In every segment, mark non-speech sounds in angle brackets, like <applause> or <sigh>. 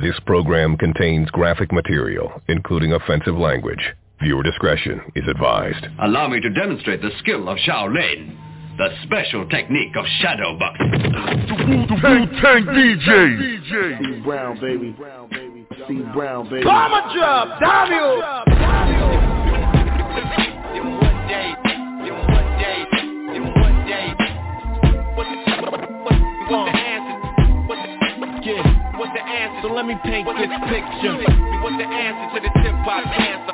This program contains graphic material, including offensive language. Viewer discretion is advised. Allow me to demonstrate the skill of Shaolin, the special technique of shadow boxing. Tank Tank DJ. C Brown, baby. C Brown, baby. Bomber drop, Daniel. So let me paint this picture. What's the answer to the tip hop cancer?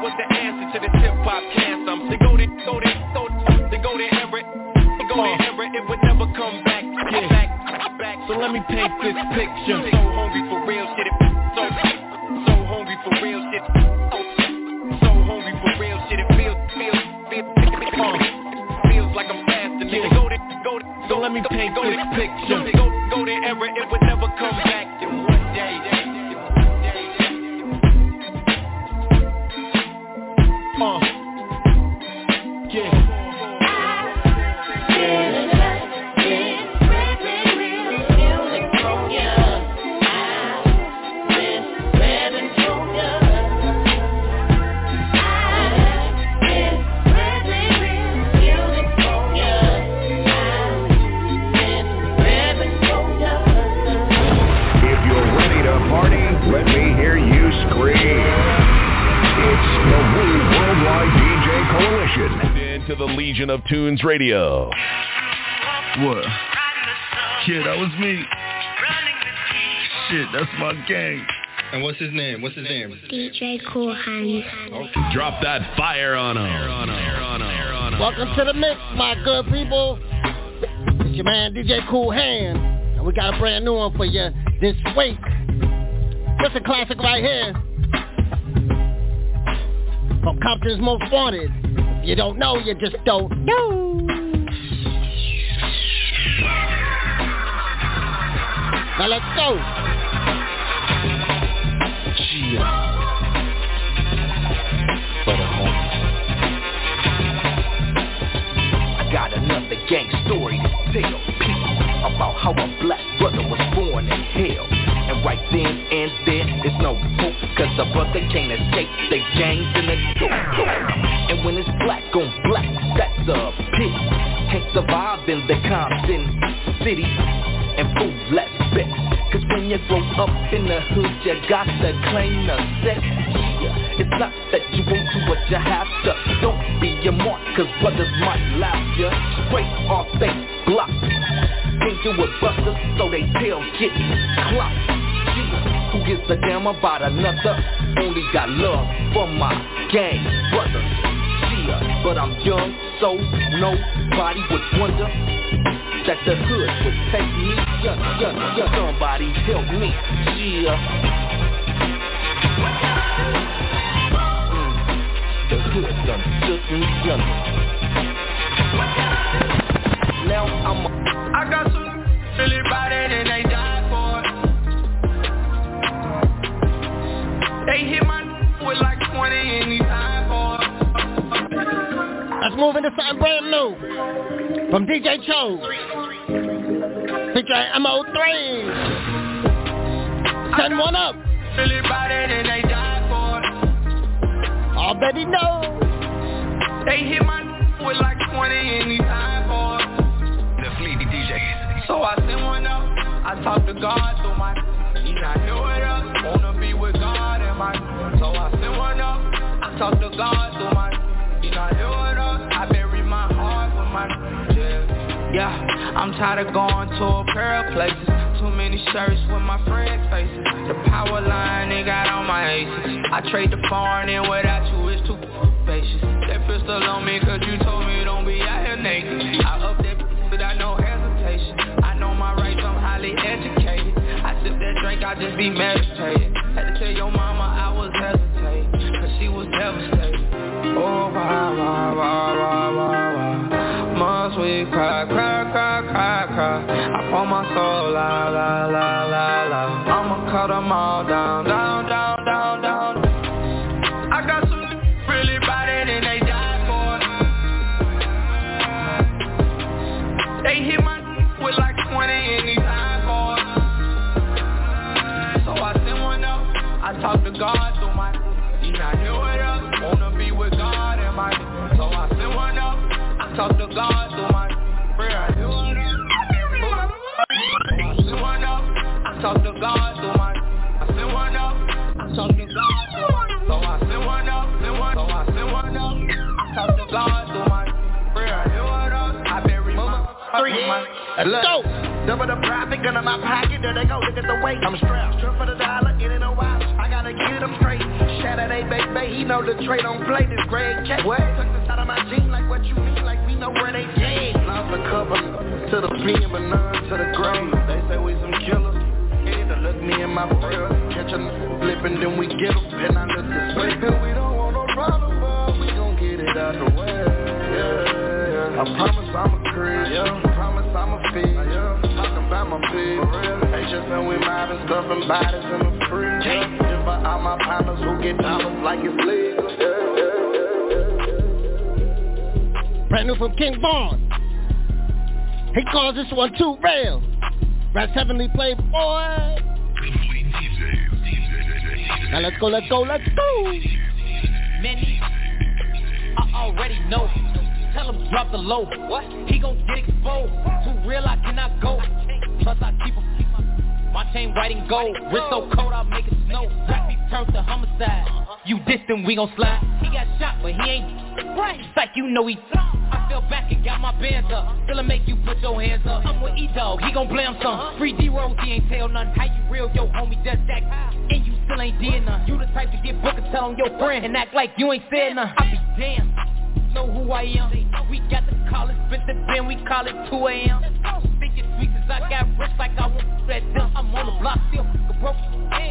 What's the answer to the tip hop cancer? They go to, go to, go to, they go to Everett. They go to Everett, it would never come back. Yeah. Back, back. So let me paint this picture. So hungry for real shit. So, so hungry for real shit. So, so hungry for real shit. It feels, feels, feels, uh, feels like I'm fasting. Yeah. Go to, go to, so let me paint this picture. Go, go to Everett, it would never come back. Day. Uh, yeah. Into the Legion of Tunes Radio. What? Yeah, that was me. Shit, that's my gang. And what's his name? What's his name? DJ Kool Hands. Drop that fire on him. Welcome to the mix, my good people. It's your man DJ Kool Hand, and we got a brand new one for you this week. It's a classic right here from Compton's Most Wanted. You don't know, you just don't know. Now let's go. I got another gang story to tell people about how a black brother was born in hell. Right then and there, there's no hope, cause a brother can't escape the gangs in the And when it's black on black, that's a pity. Can't survive in the Compton city. And fool, let's bet. Cause when you grow up in the hood, you got to claim the set. It's not that you to, but you have to. Don't be a mark, cause brothers might laugh you. Straight off they block. Think you a buster, so they tail get clocked. Who gives a damn about another? Only got love for my gang brothers. Yeah, but I'm young, so nobody would wonder that the hood would take me. Yeah, yeah, yeah, somebody help me. Yeah. Mm, The hood done took me. Now I'm a I got some really bad and they They hit my <laughs> with like 20 anytime for. Let's move into something brand new from DJ Cho. Featuring MO3. Send one up. Really bad and they die for it. Already know. They hit my <laughs> with like 20 anytime for. The Fleety DJ. So I send one up. I talk to God through my <laughs> He not do it God So I send one up. I talk to God through my He not do it up. I bury my heart with my yeah. Yeah, I'm tired of going to a of places Too many shirts with my friends' faces. The power line they got on my aces. I trade the foreign in without you, it's too spacious. That pistol on me cause you told me don't be out here naked. I up that without no hesitation. I know my rights, I'm highly educated. I sip that drink, I just be meditated Had to tell your mama Oh, wow, wow, wow, wow, wow, wow Must we cry, cry, cry, cry, cry I pour my soul, la, la, la, la, la I'ma cut them all down, down, down Let's go. Double the profit, gun in my pocket, there they go, look at the weight I'm strapped, strip for the dollar, it ain't no wild I gotta get them straight. Saturday, baby, he know the trade don't play this Greg K What? Took this out of my jeans, like what you mean, like we know where they dead Lost a couple to the pen, but none to the grave They say we some killers, yeah, look me in my grill Catch a flipping, then we get them, and I look this way. Cause we don't want no problem, but we gon' get it out the way. Yeah. yeah. I promise I'm a crib, yeah. Promise I'm a fit, yeah. talking about my pig, Ain't just when we mobbing stuff and bodies in the fridge, yeah. Just for all my partners who get dollars like it's legal, yeah, yeah. Brand new from King Vaughn. He calls this one too real. Rats Heavenly Playboy. Now let's go, let's go, let's go. Many, I already know. Tell him drop the low. What? He gon' get exposed. Too real, I cannot go. Plus I keep him. My chain white and gold. Wrist so cold, I'll make it snow. Rap me turned to homicide. You distant, we gon' slide. He got shot, but he ain't right. It's like you know he. I fell back and got my bands up. Still make you put your hands up. I'm with E-Dog, he gon' blame some. Free D-Rose, he ain't tell none. How you real, yo homie, just that. And you still ain't did none. You the type to get booked and tell on your friend and act like you ain't said none. I be damn know who I am. We got the college, the bin, we call it 2 a.m. Sweet cause I got rich like I want that them. I'm on the block still, broke.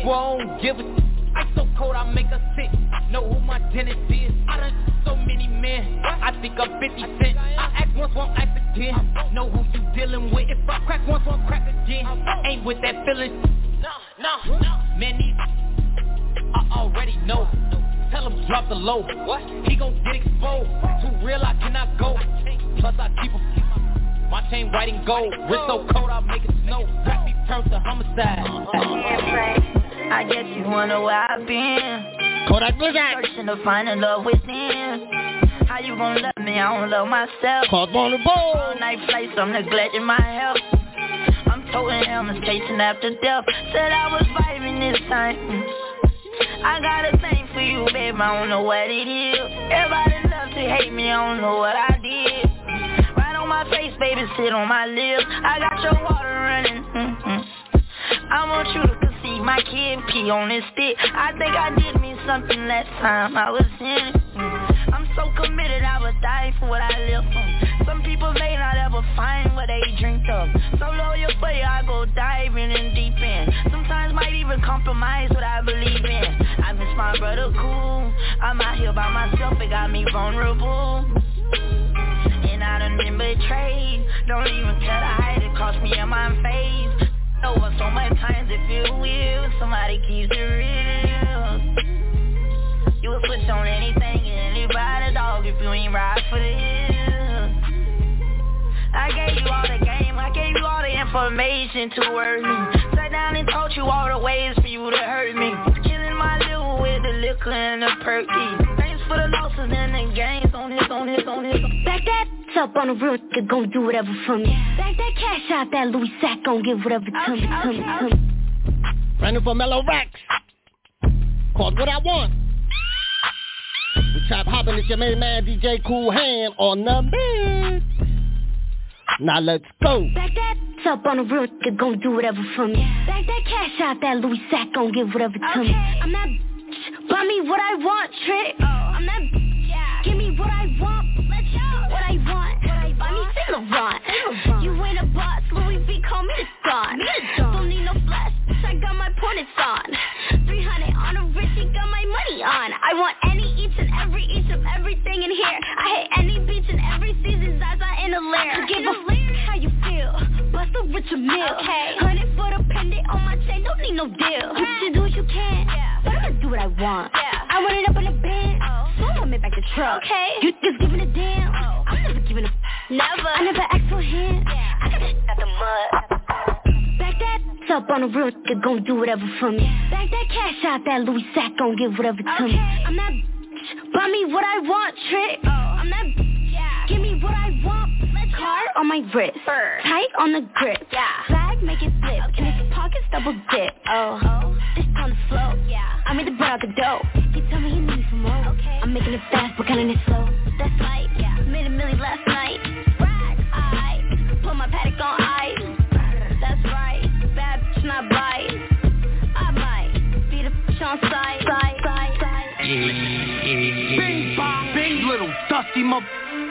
Well, I don't give a Ice so cold I make her sick. Know who my tenant is. I done so many men. I think I'm 50 cent. I act once, won't act again. Know who you dealing with. If I crack once, won't crack again. Ain't with that feeling. No, no, no. Man, these I already know. Tell him drop the low. What? He gon' get exposed. Too real, I cannot go. Plus I keep him. My chain white and gold. Wrist so cold, I'll make it snow. Rap me turns to homicide. I guess you wonder where I've been. Kodak Blizzard. Searching to find a love within. How you gon' love me? I don't love myself. Called vulnerable. All night flights, I'm neglecting my health. I'm toting helmets, chasing after death. Said I was vibing this time. I got a thing for you, babe, I don't know what it is. Everybody loves to hate me, I don't know what I did. Right on my face, baby, sit on my lips. I got your water running, mm-hmm. I want you to see my kid pee on his stick I think I did me something last time I was in. it so committed, I would die for what I live for. Some people may not ever find what they dreamed of. So loyal for you, I go diving in deep end. Sometimes might even compromise what I believe in. I miss my brother cool. I'm out here by myself, it got me vulnerable. And I done been betrayed. Don't even try to hide it, cost me in my face. Over so many times it feel weird. Somebody keeps it real You will switch on anything and anybody, dog If you ain't right for this. I gave you all the game, I gave you all the information to hurt me. Sat down and taught you all the ways for you to hurt me. Killing my liver with the liquor and the perky. Thanks for the losses and the gains on his, on his, on his Back that up on the real nigga gon' do whatever for me. Back that cash out, that Louis sack gon' give whatever to me, to me, to me. Brand new for Mellow Racks. Called What I Want. We chop hopping, it's your main man DJ Kool Hand on the mix. Now let's go. Back that up on the real nigga gon' do whatever for me. Back that cash out, that Louis sack gon' give whatever to me. I'm that bitch, buy me what I want, trick. I'm that bitch, give me what I want, let's go. What I want, buy me Saint Laurent You ain't a boss, Louis V call me the Don Don't need no flash, bitch, I got my pointers on. <laughs> 300 on a wrist, you got my money on. I want any, each and every, each of everything in here. I hate any beach and every season, Zaza in a lair. Give a how you feel, bust a rich a meal Okay. Hundred for the pendant on my chain, don't need no deal. Just do what you can, but I'ma do what I want. I run it up in a band, oh. so I'ma make back the truck. Okay. You just giving a damn, oh. I'm never giving a Never. I never asked for a hand, I got that Got the mud. Back that up on the real nigga gon' do whatever for me. Back that cash out, that Louis sack gon' give whatever to okay. me. I'm that bitch, buy me what I want, trick. Oh, I'm that bitch, yeah. give me what I want. Car on my wrist, Burr. tight on the grip. Yeah. Flag make it flip, okay. and his pockets double dip. Oh, oh. this on the flow. Yeah. I made the bread out the dough. He tell me he needs some more. Okay. I'm making it fast, but kinda slow. That's right. Yeah. Made a million last night. I put my paddock on ice. Bing bong. Bing little dusty.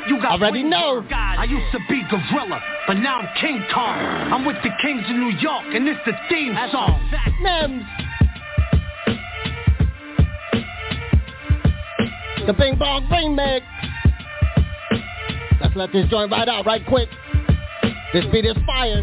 You got already know. I used to be gorilla, but now I'm King Kong. I'm with the Kings of New York, and this the theme song. Nems. The Bing Bong Remix. Let's let this joint right out right quick. This beat is fire.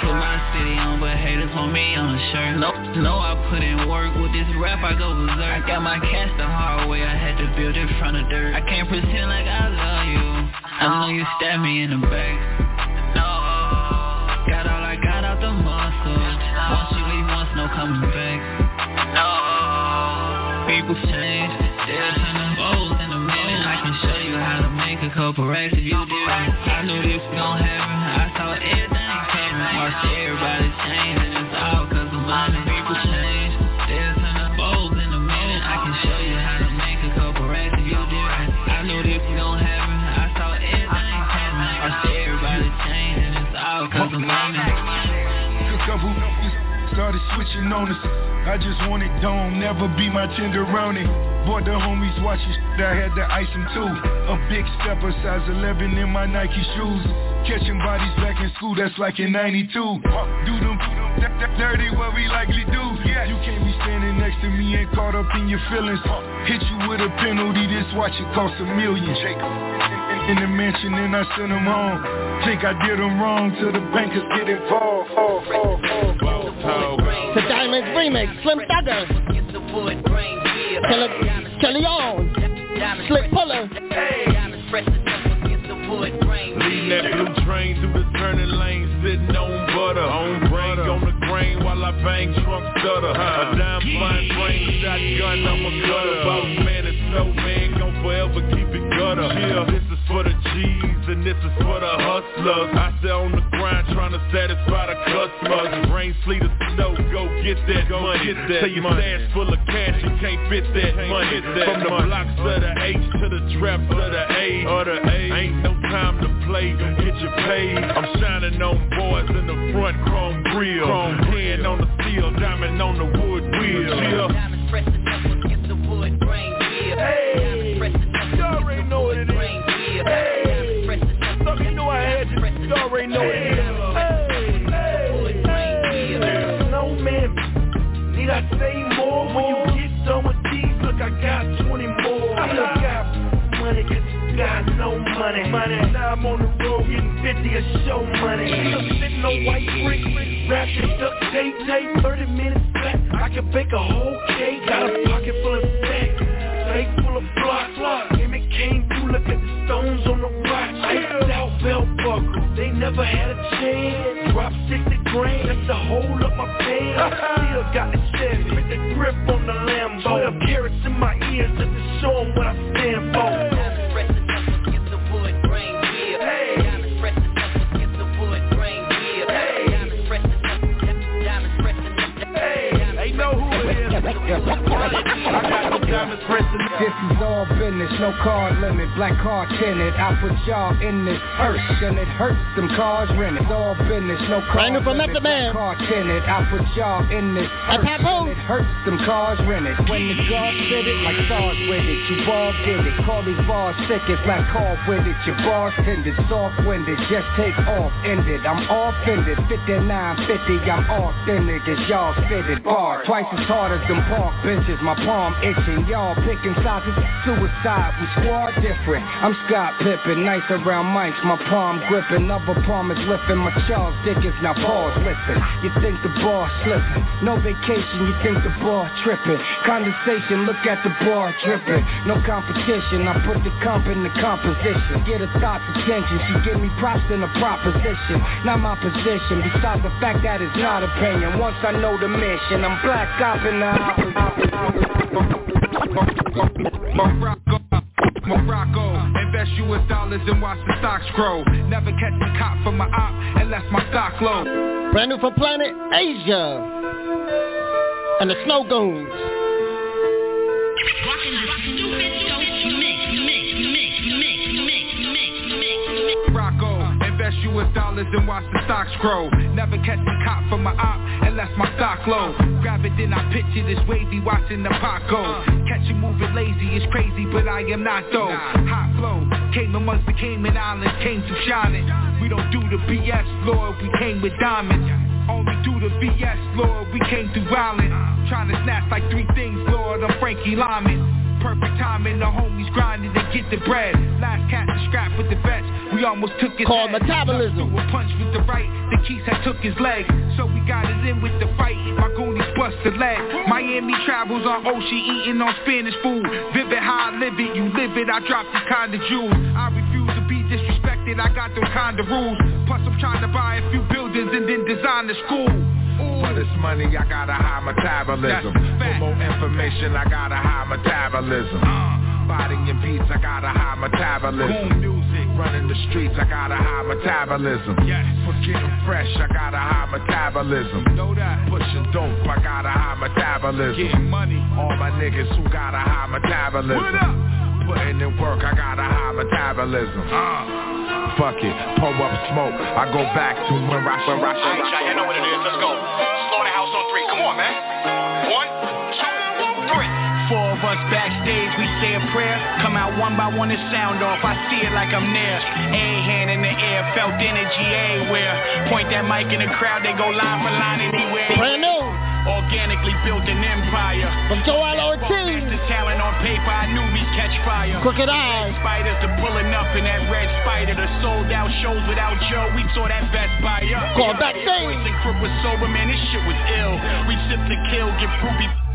put my city on, but haters want me on a shirt. No, no, I put in work, with this rap I go berserk. I got my cash the hard way, I had to build it from the dirt. I can't pretend like I love you, I know you stab me in the back. No, got all I got out the muscle Once you leave once, no coming back. No, people change, they'll turn the bold in a minute I can show you how to make a couple racks if you do. I knew this gonna happen. Started on us. I just want wanted dome, never be my tenderoni. Boy, the homies watching shit, I had to ice them too. A big stepper, size 11 in my Nike shoes. Catching bodies back in school, that's like in 92. Do them, dirty, what we likely do. You can't be standing next to me and caught up in your feelings. Hit you with a penalty, this watch it cost a million. In, the mansion and I sent them home. Think I did them wrong till the bankers get involved. Oh, The Diamonds Remix, Slim Thugger. Kelly, Kelly on. Slick Puller. Leading that blue train through the turning lanes, sitting on butter. On brain, on the grain while I bang trunk stutter. A dime flying brain, shotgun, I'm a gutter. Boss man and so man, gon' forever keep it gutter. Yeah, this is for the G's and this is for the hustlers. I stay on the grind trying to satisfy the customers. Rain, sleet, or snow, go get that go money. Get that Say your stash full of cash, you can't fit that can't money. That From the money. blocks of the H to the traps of the A. Or the A. Ain't no time to play, get your pay. I'm shining on boys in the front, chrome grill. Chrome grill on the steel, diamond on the wood wheel. Yeah. Hey, you already know what it is. Hey, so you know I had you. You already know what it is. Hey, hey, need I say more? When you get done with these, look, I got 20 more. <laughs> I got money, cause got no money. Money, now I'm on the road getting 50 a show money. Still sitting on white bricks, wrapped in duct tape, tape, 30 minutes back. I can bake a whole cake, got a pocket full of stacks. Safe full of blocks, blocks. Came through, look at the stones on the rock. Iced out belt buckle, they never had a chance. Drop 60 grand, just to hold up my pants. <laughs> Still got the Chevy, with the grip on the Lambo. 12 carrots in my ears just to show 'em what I stand for. This is all business, no card limit, black card tinted. I put y'all in this hearse, and it hurts them cars rented. All business, no card limit, black card tinted. I put y'all in this hearse, and it hurts them cars rented. When the guards fit it, like stars with it, you all get it. Call these bars sick, it's like call with it. Your bars tended, soft-winded, just take off, ended. I'm offended, 59, 50, I'm authentic as y'all fitted. Bars twice as hard as them park benches, my palm itching. Y'all picking sides, suicide, we squad different. I'm Scott Pippen, nice around mics, my palm gripping. Other palm is lifting, my Charles Dickens, now pause, listen. You think the bar slipping, no vacation, you think the bar tripping. Condensation, look at the bar dripping. No competition, I put the comp in the composition. Get a thought's attention, she give me props in a proposition. Not my position, besides the fact that it's not opinion. Once I know the mission, I'm black up in the Morocco, Morocco, invest US dollars and watch the stocks grow. Never catch a cop for my op unless my stock low. Brand new from Planet Asia. And the Snowgoons. Morocco, invest US dollars and watch the stocks grow. Never catch a cop from my op unless my stock low. Grab it, then I picture this wavy watching the pot go. Catch you moving lazy, it's crazy, but I am not though. Hot flow, came amongst the Cayman Islands, came to shining. We don't do the BS, Lord, we came with diamonds. Only do the VS, Lord, we came through violent. Trying to snatch like three things, Lord, I'm Frankie Lymon. Perfect timing, the homies grinding to get the bread. Last cat to scrap with the vets, we almost took his Called head. metabolism. A punch with the right, the keys had took his leg. So we got it in with the fight, my goonies bust the leg. Miami travels on ocean, eating on Spanish food. Vivid how I live it, you live it, I drop this kind of jewels. I refuse to be disrespected, I got those kind of rules. Plus I'm trying to buy a few buildings and then design the school. For this money, I got a high metabolism. For more information, I got a high metabolism. Uh. Body and beats, I got a high metabolism. Running the streets, I got a high metabolism. For getting fresh, I got a high metabolism. Pushing dope, I got a high metabolism. Getting money. All my niggas who got a high metabolism. What up? Putting in work, I got a high metabolism. Uh. Fuck it, pull up smoke. I go back to when Rock, when Alright, y'all, you know what it is. Let's go. Slaughterhouse on three. Come on, man. One, two, three. Four of us backstage, we say a prayer. Come out one by one and sound off. I see it like I'm there. A hand in the air, felt energy everywhere. Point that mic in the crowd, they go line for line anywhere. Brand new. Organically built an empire. From Joell Ortiz. The talent on paper, I knew we'd catch fire. Crooked I. Spiders to pulling up in that red spider. The sold out shows without Joe, we saw that best buy up. Call. Royce and Crook was sober, man, this shit was ill. We sip to kill, get fruity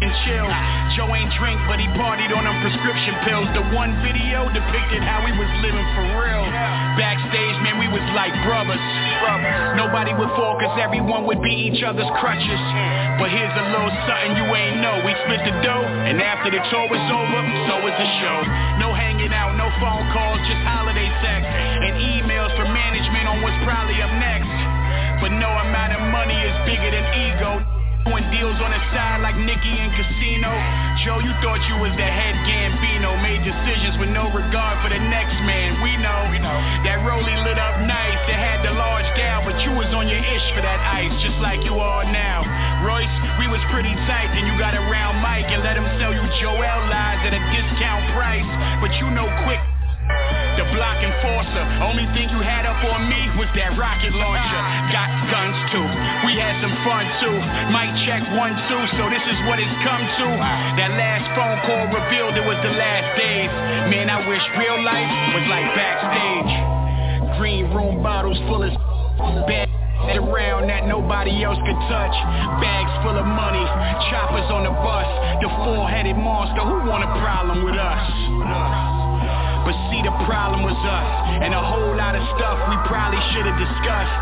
and chill. Joe ain't drink, but he partied on them prescription pills. The one video depicted how we was living for real. Backstage, man, we was like brothers. Nobody would fall cause everyone would be each other's crutches. But here's a little something you ain't know. We split the dough, and after the tour was over, so was the show. No hanging out, no phone calls, just holiday sex. And emails from management on what's probably up next. But no amount of money is bigger than ego. Doing deals on the side like Nicky and Casino. Joe, you thought you was the head Gambino. Made decisions with no regard for the next man. We know, we know. that Rolly lit up nice. It had the large gal, but you was on your ish for that ice, just like you are now. Royce, we was pretty tight. Then you got around Mike and let him sell you Joel lies at a discount price. But you know quick. Block enforcer. Only thing you had up on me was that rocket launcher. Got guns too. We had some fun too. Mic check one, two. So this is what it's come to. That last phone call revealed it was the last days. Man, I wish real life was like backstage. Green room bottles full of bad around that nobody else could touch. Bags full of money, choppers on the bus. The four-headed monster. Who want a problem with us? But see, the problem was us, and a whole lot of stuff we probably should have discussed.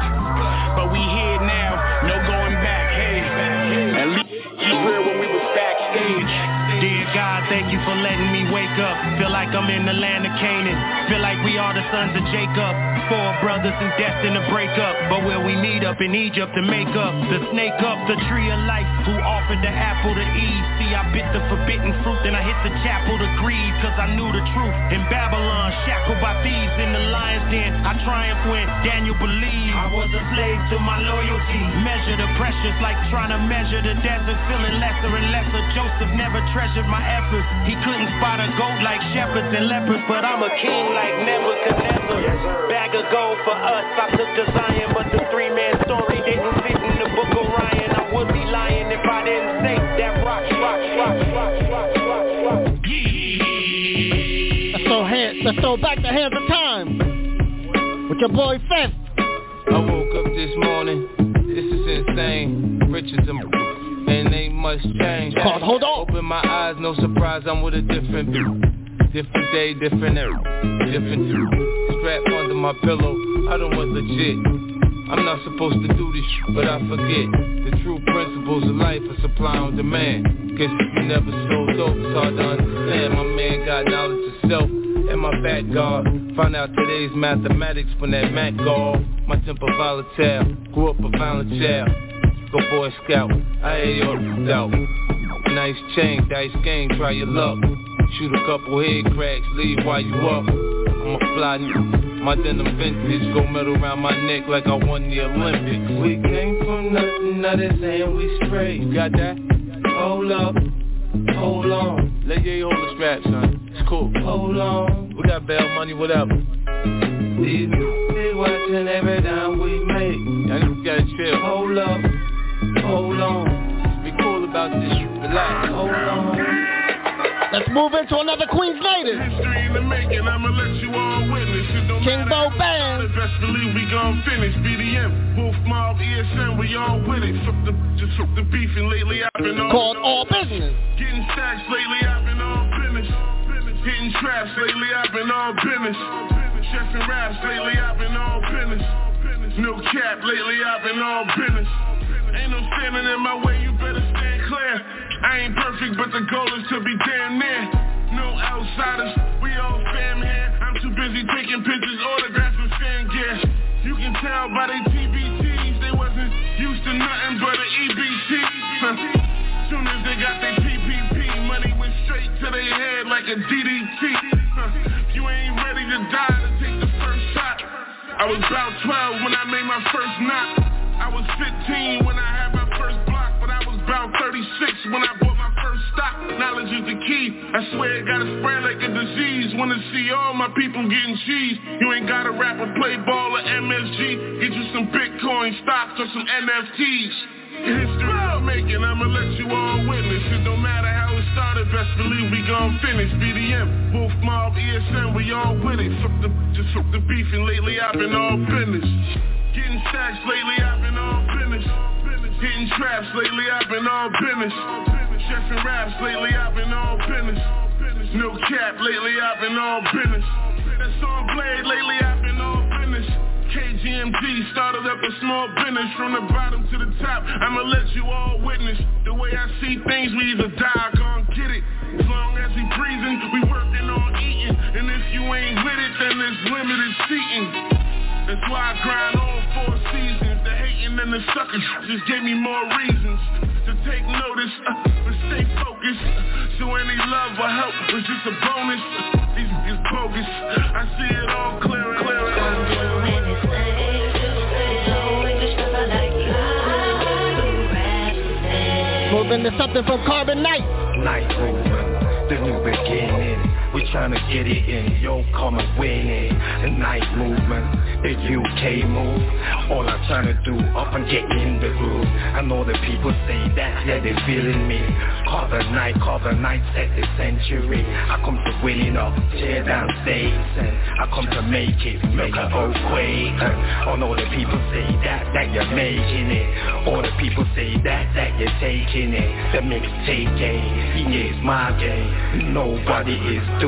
But we here now, no going back. Hey, at least it's real when we was backstage. God, thank you for letting me wake up. Feel like I'm in the land of Canaan. Feel like we are the sons of Jacob. Four brothers and destined to break up. But where we meet up in Egypt to make up. The snake up the tree of life who offered the apple to Eve. See, I bit the forbidden fruit, then I hit the chapel to grieve. Cause I knew the truth. In Babylon, shackled by thieves in the lion's den. I triumphed when Daniel believed. I was a slave to my loyalty. Measure the pressures like trying to measure the desert. Feeling lesser and lesser. Joseph never treasured my efforts. He couldn't spot a goat like shepherds and leopards. But I'm a king like Nebuchadnezzar. Bag of gold for us. I took the Zion, but the three-man story didn't fit in the book of Ryan. I would be lying if I didn't say that rock, rock, rock, rock, rock, rock, rock. Let's throw, hand, let's throw back the hands of time with your boy Fef. I woke up this morning. This is insane. Riches and and ain't much change. Called, hold on. Open my eyes, no surprise, I'm with a different Different day, different era, different under my pillow, I don't was legit. I'm not supposed to do this shit, but I forget. The true principles of life are supply on demand. Guess if you never sold dope, it's hard to understand. My man got knowledge of self and my back guard. Find out today's mathematics from that Mac guard. My temper volatile, grew up a violent child Go Boy Scout, I hear your doubt Nice chain, dice game, try your luck. Shoot a couple head cracks, leave while you up. I'm a fly nigga, my denim vintage Go metal around my neck like I won the Olympics. We came from nothing, now they saying we straight. You got that? Hold up, hold on. Let you hold the son, it's cool. Hold on, we got bail money, whatever. These they watching every dime we make. Y'all gotta chill. Hold up Hold on. Be cool about this. Relax. Hold on. Let's move into another Queens native. History in the making, I'ma let you all witness. It don't King Bo Band. Best believe we gon' finish. BDM, Wolf Mob, ESN, we all with it. Fuck the, just took the beef and lately I've been on. Called All Business. Getting stacks lately I've been on business. Hitting traps lately I've been on business. Chef and raps lately I've been on business. No cap lately I've been on business. Ain't no standing in my way, you better stand clear. I ain't perfect, but the goal is to be damn near. No outsiders, we all fam here. I'm too busy taking pictures, autographs, and fan gear. You can tell by their TBTs, they wasn't used to nothing but an EBT. Soon as they got their PPP, money went straight to their head like a DDT. You ain't ready to die to take the first shot. I was about 12 when I made my first knock. I was 15 when I had my first block, but I was about 36 when I bought my first stock. Knowledge is the key. I swear it gotta spread like a disease. Wanna see all my people getting cheese. You ain't gotta rap or play ball or MSG. Get you some Bitcoin stocks or some NFTs. History I'm making, I'ma let you all witness. It don't matter how it started, best believe we gon' finish. BDM, Wolf Mob, ESN, we all with it. Fuck the, just fuck the beef, and lately I've been all business. Getting stacks lately, I've been on business. Hitting traps lately, I've been on business. Chef and raps lately, I've been on business. No cap lately, I've been on business. That song played lately, I've been on business. KGMG started up a small business from the bottom to the top. I'ma let you all witness the way I see things. We either die or gon' get it. As long as we breathing, we working on eating. And if you ain't with it, then there's limited seating. That's why I grind all four seasons. The hating and the suckers just gave me more reasons to take notice, uh, but stay focused. So any love or help was just a bonus. These is bogus. I see it all clear clear and clear. Move into something from Carbon Night. Night movement, the new beginning. We tryna get it in, yo, come and win it. The night movement, the UK move. All I'm tryna do, up and get in the groove. I know the people say that, yeah, they feeling me. Call the night, call the night, set the century. I come to win it up, tear down states, and I come to make it, make an earthquake. All know the people say that, that you're making it. All the people say that, that you're taking it. The mixtape game, he is my game. Nobody is doing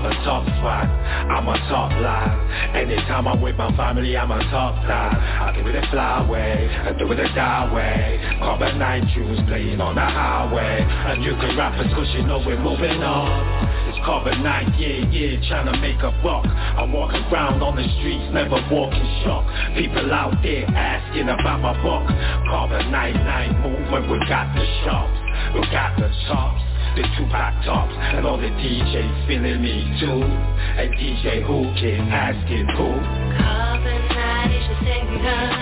flows the same. Carbon I'm a top line. Anytime I'm with my family, I'm a top line. I give it a flyway, I do it a die way. Carbon 9 tunes playing on the highway. And you can rap us cause you know we're moving on. It's carbon 9, yeah, yeah, trying to make a buck. I'm walking around on the streets, never walking shock. People out there asking about my book. Carbon 9 movement, we got the shops, we got the tops the back tops And all the DJs feeling me too. And DJ who keep asking who? Carbon 9 is your singer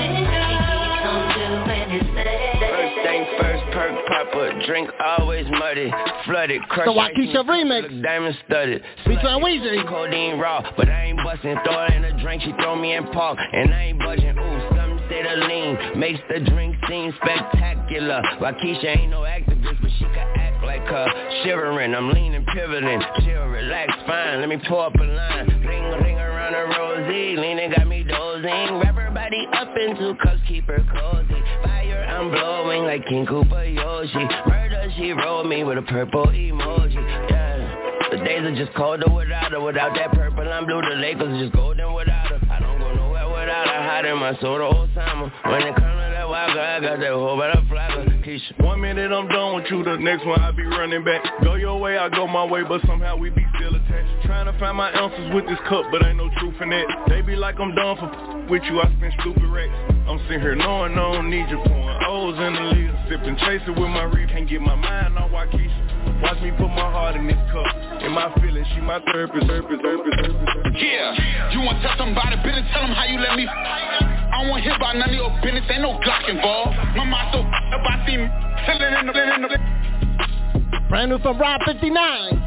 First thing perk proper, drink always muddy, flooded, crush. The Wockesha remix. Diamond studded. Featuring Weezy. Codeine raw, but I ain't busting. Throw in a drink, she throw me in park, and I ain't budging. Ooh, some say the lean makes the drink seem spectacular. Wockesha ain't no activist, but she can act like her. Shivering, I'm leaning, pivoting, chill, relax, fine. Let me pull up a line, ring, ring around a rosy, leaning got me dozing. Wrap her body up in two cups, keep her cozy. Fire, I'm blowing like King Koopa Murder, she rolled me with a purple emoji. Yeah. The days are just colder without her. Without that purple, I'm blue. The Lakers just golden without her. I don't go nowhere without my soul the whole time. When it comes to that wild girl, I got that whole butterfly. Keisha. One minute I'm done with you, the next one I be running back. Go your way, I go my way, but somehow we be still attached. Trying to find my answers with this cup, but ain't no truth in it. They be like I'm done for with you, I spend stupid racks. I'm sitting here knowing I don't need you, pouring O's in the lid, sipping, chasing with my reef, can't get my mind on Wockesha. Watch me put my heart in this cup, in my feelings, she my therapist, therapist, therapist, therapist. Yeah, you want to tell somebody business, tell them how you let me I don't want to hear about none of your business, ain't no Glock involved. My mind so up, I see me chilling in the, in the Brand new from Rob 59.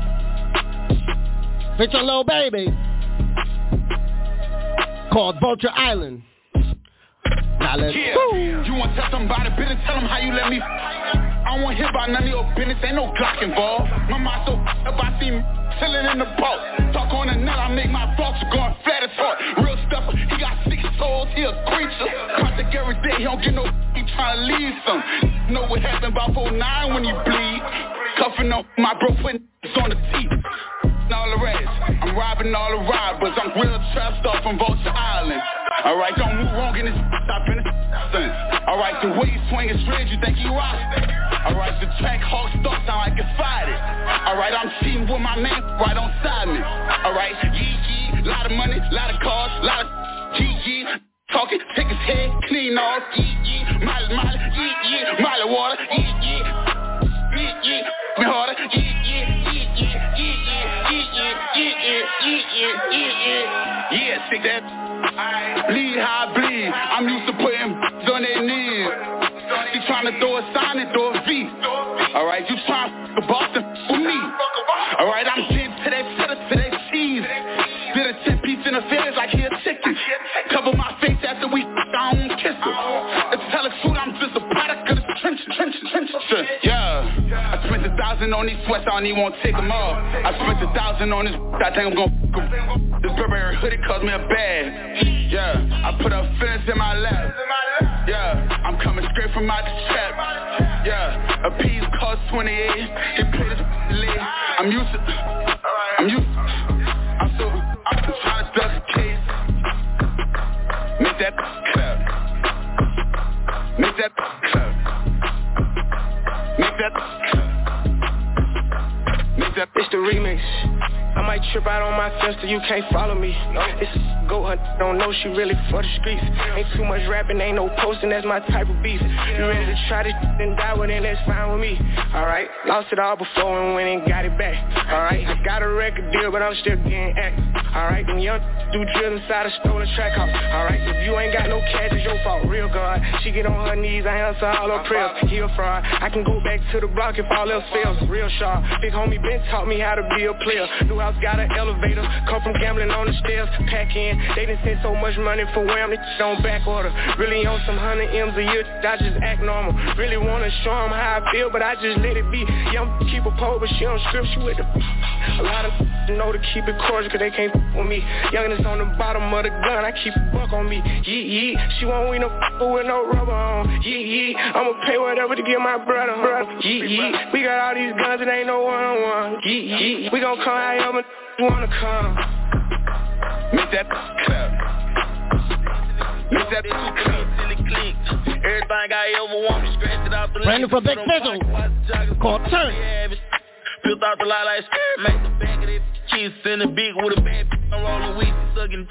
Feature Lil Baby. Called Vulture Island. Now let's yeah. go. You want to tell somebody business, tell them how you let me I to hear about none of your business, ain't no Glock involved. My mind so up, I see me chilling in the boat. Talk on the net, I make my thoughts going flat as hard. Real stuff, he got six souls, he a creature. Contact every day, he don't get no, <laughs> he tryna leave some. Know what happened about 49 when he bleed. Cuffing up my bro, putting <laughs> on the teeth. All the rest, I'm robbing all the robbers. I'm real trap stuff from Vulture Island. Alright, don't move wrong in this <laughs> stop in this <laughs> Alright, the way you swing is straight, you think you rock Alright, the track hawk stuff sound like it's fighting. Alright, I'm cheating with my man right on side me. Alright, yee yee, lot of money, lot of cars, lot of <laughs> yee yee. Talking, take his head, clean off, yee yee, molly molly, yee yee, molly water, yee yee, yee yee, me harder, yee yee, yee yee, Yeah, stick that. Bleed I bleed. I'm used to putting <laughs> on their knees. She tryna throw a sign and throw a V. Alright, you tryna f*** Boston with me. Alright, I'm getting to that cheddar, to that cheese. Did a 10 piece in the feds like he a chicken. Cover my face after we I <laughs> don't kiss her. Yeah, I spent a thousand on these sweats, I don't even want to take them off. I spent a thousand on this, I think I'm gonna f*** This Burberry hoodie cost me a bag. Yeah, I put a fence in my lap. Yeah, I'm coming straight from out the trap. Yeah, a piece cost 28. He put his leg. I'm used to. I'm used. To, I'm so. I'm trying to duck case. Make that clap. Make that. Make that That. It's the remix. I might trip out on my fence you can't follow me. It's a go hunt, don't know she really for the streets. Ain't too much rapping, ain't no posting, that's my type of beef. You ready to try this and die with it, that's fine with me. Alright, lost it all before and went and got it back. Alright, I got a record deal, but I'm still getting active. Alright, them young do drills inside a stolen track house. Alright, if you ain't got no cash, it's your fault. Real God, she get on her knees, I answer all her prayers. He a fraud, I can go back to the block if all else fails. Real sharp, big homie Ben taught me how to be a player. New house got an elevator, come from gambling on the stairs. Pack in, they done sent so much money for wham, they on back order. Really on some hundred M's a year, I just act normal. Really wanna show them how I feel, but I just let it be. Young keep a pole, but she don't script, she with the <laughs> A lot of <laughs> know to keep it cordial, cause they can't f with me. Youngest on the bottom of the gun, I keep a buck on me. Yee yee, she won't win no with no rubber on. Yee yee, I'ma pay whatever to get my brother. brother. Yee we got all these guns, it ain't no one on one. Yee yee, we gon' come however wanna come. Make that clap. Make that too clean till it click. Everything I ever want, scratch it off the Brandon from Big Fizzle. Called Turn. Built out the lot like Make the back of that cheese in the big with a bad I'm rolling weed, sucking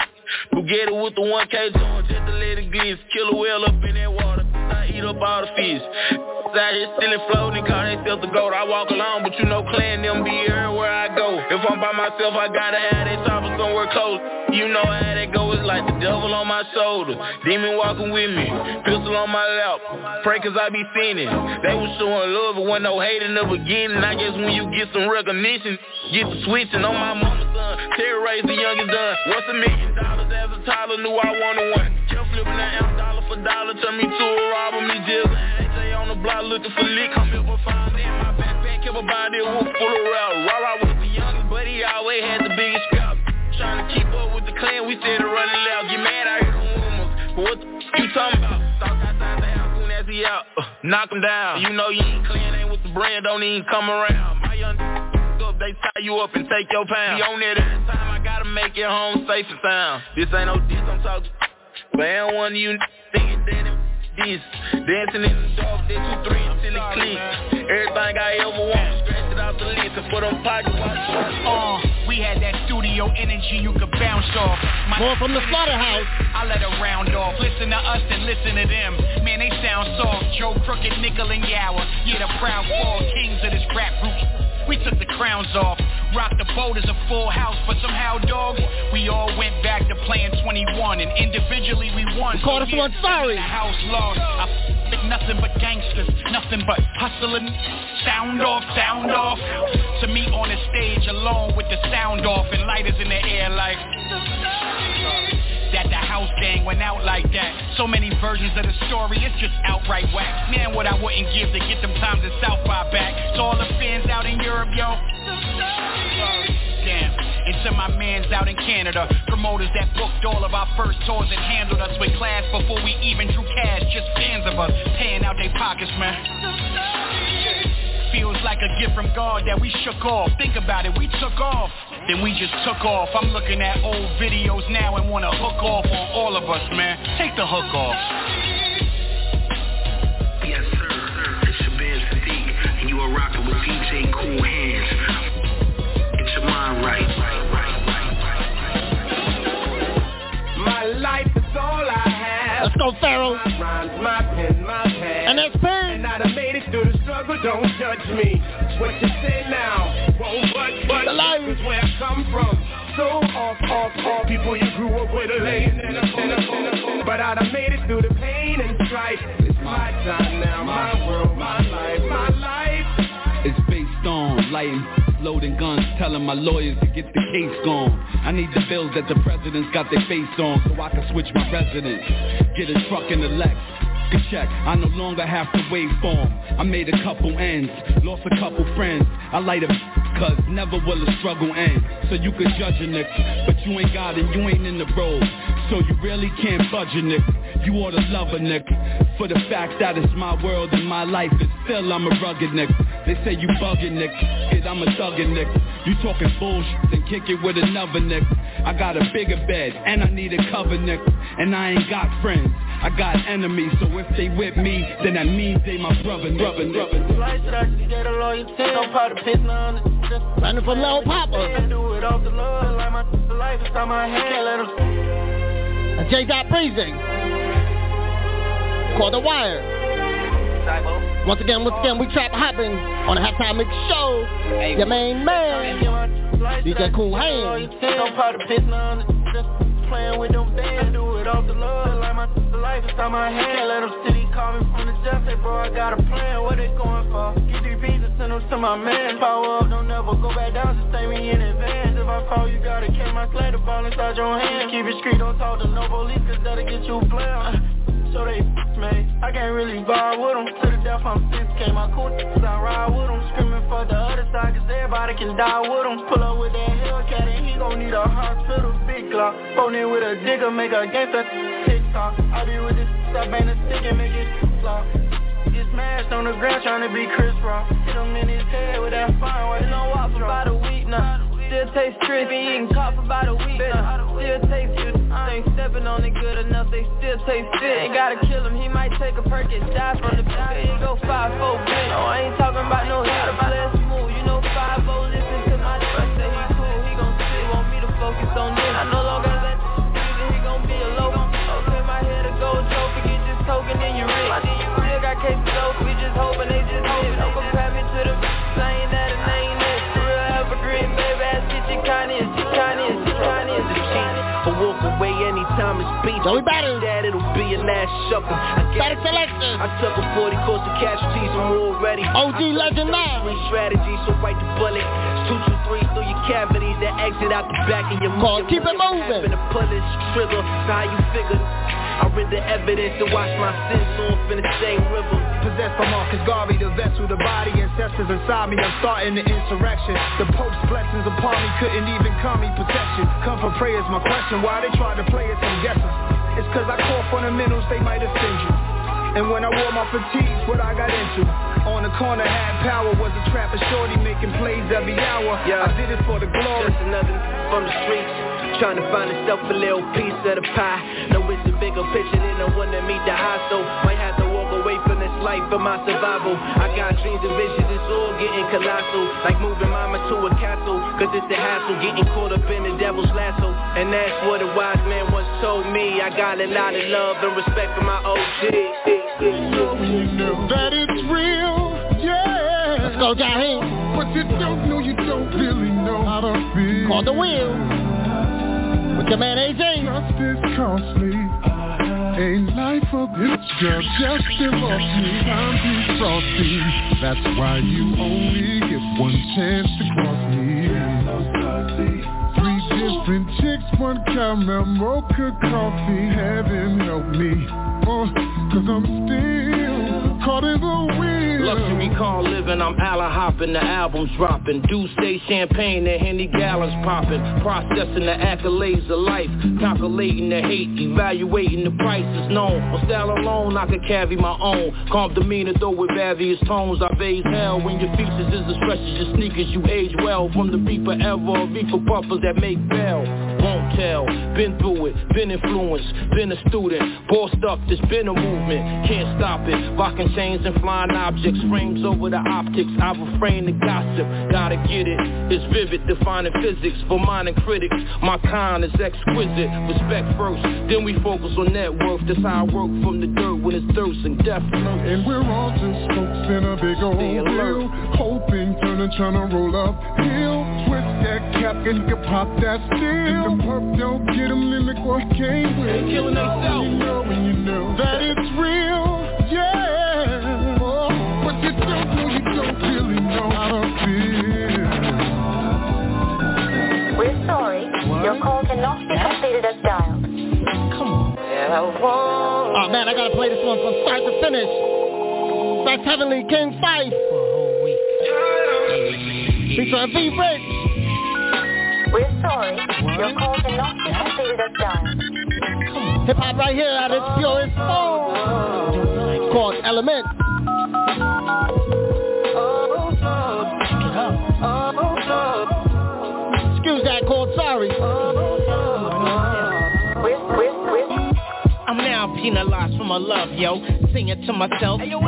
Bugatti with the 1K joint just to let it glitz. Kill a whale up in that water. I eat up all the fish. Out here stealing floating, call themselves the goat. I walk alone, but you know clan them be everywhere I go. If I'm by myself, I gotta have that chopper somewhere close. You know how that go, it's like the devil on my shoulder. Demon walking with me, pistol on my lap. Pray cause I be sinning. They was showing love, but when no hate in the beginning. I guess when you get some recognition, get the switching on my mama's son. Terrorize the youngest done. What's a million dollars as a toddler? Knew I wanted one. Kept flipping that ounce dollar for dollar, turn me to a robber, me just AJ on the block looking for lick. I'm here for five in my backpack, kept a body full of rap. Rah was the youngest, but he always had the biggest with the clan, we steady running loud. Get mad, I hear the rumors. But what the you talking about? Talk outside the house soon as he out. Uh, knock him down. You know you ain't clean, ain't with the brand, don't even come around. My young up, they tie you up and take your pound. Be on there every time, I gotta make it home safe and sound. This ain't no diss, I'm talking. But ain't one of you thinking that this. Dancing in the dark, they two, three until it click. Everything I ever want, scratch it off the list and put on pocket watch. Uh, we had that studio energy you could bounce off. My More from the slaughterhouse. I let her round off. Listen to us and listen to them. Man, they sound soft. Joe Crooked, Nickel, and Gower. Yeah, the proud fall kings of this rap group. We took the crowns off. Rock the boat as a full house, but somehow, dog, we all went back to playing 21, and individually we won. Called us one sorry. House lost. I f- nothing but gangsters, nothing but hustling. Sound off, sound off. To me on the stage alone with the sound off and lighters in the air like that the house gang went out like that. So many versions of the story, it's just outright whack. Man, what I wouldn't give to get them times in South by back. To all the fans out in Europe, yo. Damn. And to my mans out in Canada, promoters that booked all of our first tours and handled us with class before we even drew cash. Just fans of us, paying out their pockets, man. Feels like a gift from God that we shook off. Think about it, we took off. Then we just took off. I'm looking at old videos now and wanna hook off on all of us, man. Take the hook off. Yes, sir. It's Sadiq, and you are rocking with DJ Kool Hands. Get your mind right. My life is all I have. Let's go, Pharaoh. My rhymes, my pen, my pad. And that's pen. And I done made it through the struggle. Don't judge me. What you say now won't budge, but the life is where I come from. So off, off, off. People you grew up with are laying in a But I done made it through the pain and strife. It's my time now, my world, my life, my life. It's based on lighting loading guns, telling my lawyers to get the case gone. I need the bills that the president's got their face on so I can switch my residence. Get a truck in the Lex. Check, I no longer have to wait for 'em. I made a couple ends, lost a couple friends. I light a cause never will a struggle end. So you could judge a nigga, but you ain't got it, you ain't in the road. So you really can't budge a nigga. You oughta love a nigga. For the fact that it's my world and my life, and still I'm a rugged nigga. They say you bugging nigga, kid I'm a thuggin' nigga. You talking bullshit, then kick it with another nigga. I got a bigger bed, and I need a cover nigga. And I ain't got friends, I got enemies. So if they with me, then that means they my brother, brother, brother. Life that I just get a loyalty. Don't pop the piss on it. Running from Lil Papa. Do it off the love, like my life inside my head. Let them. J. Dot Breezy. Call the wire. Once again, once again, we trap hopping on the halftime mix show. Your main man, DJ Kool Hands. Playing with them bands. Do it off the love, like my life inside my head. Let them city call me from the jet. Say, bro, I got a plan. What they going for? Get these visas, send them to my man. Power up, don't never go back down. Just stay me in advance. If I fall, you gotta catch my sled. The ball inside your hand. Keep it street, don't talk to no police, cause that'll get you blamed so they me. I can't really vibe with them. To the death, I'm 6K. My cool niggas, I ride with them. Screaming for the other side, cause everybody can die with them. Pull up with that Hellcat and he gon' need a hospital. Big clock. Phone in with a digger, make a gangster TikTok. I be with this, I bang the stick and make it flop. Get smashed on the ground trying to be Chris Rock. Hit him in his head with that fine white. No for about a week now. Still taste crispy. Eating caught for about a week, uh, still taste good. Ain't stepping on it good enough, they still taste fit. Ain't gotta kill him, he might take a perk and die from the back. He go 5 4 bent. No, I ain't talking about no hit. Let's move, you know 5 0 listen to my trust. Say he cool, he gon' still want me to focus on this. I no longer let he gon' be a low. Okay, my head a gold trophy, get this token in your ring. Still got cases open, we just hoping Kanye. I walk away anytime it's beef. Joey Battle. That it'll be a last shuffle. I Better selection. I took a 40 course of casualties, I'm already. OG legend now. Strategies, so bite the bullet. Two, two, your cavities that exit out the back of your Call, keep it moving. Happen to pull trigger, how you figure? I read the evidence to wash my sins off in the same river. Possessed by Marcus Garvey, the vessel, the body, ancestors inside me. I'm starting the insurrection. The Pope's blessings upon me couldn't even call me protection. Come for prayers, my question. Why they try to play us? I'm guessing. It's cause I call fundamentals, they might offend you. And when I wore my fatigues, what I got into. On the corner had power, was a trapper shorty making plays every hour. Yeah. I did it for the glory. Just another from the streets. Trying to find itself a little piece of the pie. No, it's a bigger picture than the one that meet the eye. So might have to walk away from life for my survival. I got dreams and visions, it's all getting colossal. Like moving mama to a castle. Cause it's the hassle, getting caught up in the devil's lasso. And that's what a wise man once told me. I got a lot of love and respect for my OG. That it's real, yeah. Let's go, Jaheim. But you don't know, you don't really know how to feel. Call the wheel. With your man AJ. Trust is costly. Ain't life of bitch, girl, just divorce me. Be frosty. That's why you only get one chance to cross me. Three different chicks, one caramel mocha coffee. Heaven help me. Oh, cause I'm still caught in the wheel. Luxury car living, I'm Alla hopping, the album's dropping. Do stay champagne, the Henny gallons popping. Processing the accolades of life, calculating the hate, evaluating the price. prices known. On style alone, I could carry my own. Calm demeanor, though with various tones. I phase hell when your features is as fresh as your sneakers. You age well from the reaper ever, reaper buffers that make bail. Tell, been through it, been influenced, been a student, bossed up, there's been a movement, can't stop it. Rocking chains and flying objects, frames over the optics, I refrain the gossip, gotta get it. It's vivid, defining physics for minor critics. My kind is exquisite, respect first, then we focus on net worth. That's how I work from the dirt when it's thirst and death. And we're all just folks in a big old deal Hoping, turning, trying to roll up hill Twist that cap and you can pop that steel And the perp don't get them in the what came with They killing themselves. You know when you know that it's real, yeah oh, But you don't know, you don't really know how to feel We're sorry. Your call cannot be completed as dialed. Come on. Yeah, oh man, I gotta play this one from start to finish. That's Heavenly King Fife. Featuring V Rich. We're sorry. Your call cannot be completed as dialed. Hip hop right here at its purest form. Called Element. Excuse that, called Sorry. I'm now penalized for my love, yo. Singing to myself. Hey, yo,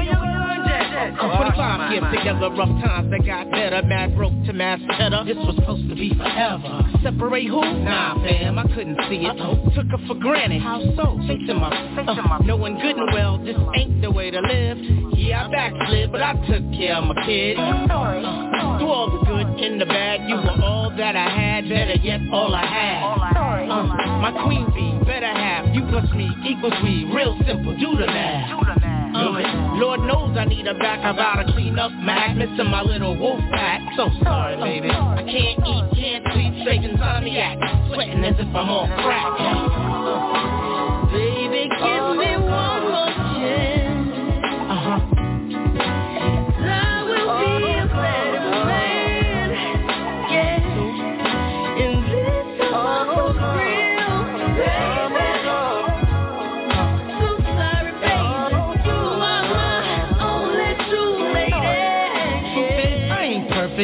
I'm 25 years together, rough times that got better. Mad broke to mass cheddar. This was supposed to be forever. Separate who? Nah, fam, I couldn't see it. Took her for granted. How so? Chasing my, uh, knowing good and well, this ain't the way to live. Yeah, I backslid, but I took care of my kid. Uh, through all the good and the bad, you were all that I had. Better yet, all I had. Uh, my queen bee, better half. You plus me equals we. Real simple, do the math. Lord knows I need a back. To clean up magnets in my little wolf pack. So sorry, baby. I can't eat, can't sleep, straight insomniac. Sweating as if I'm on crack. Baby, give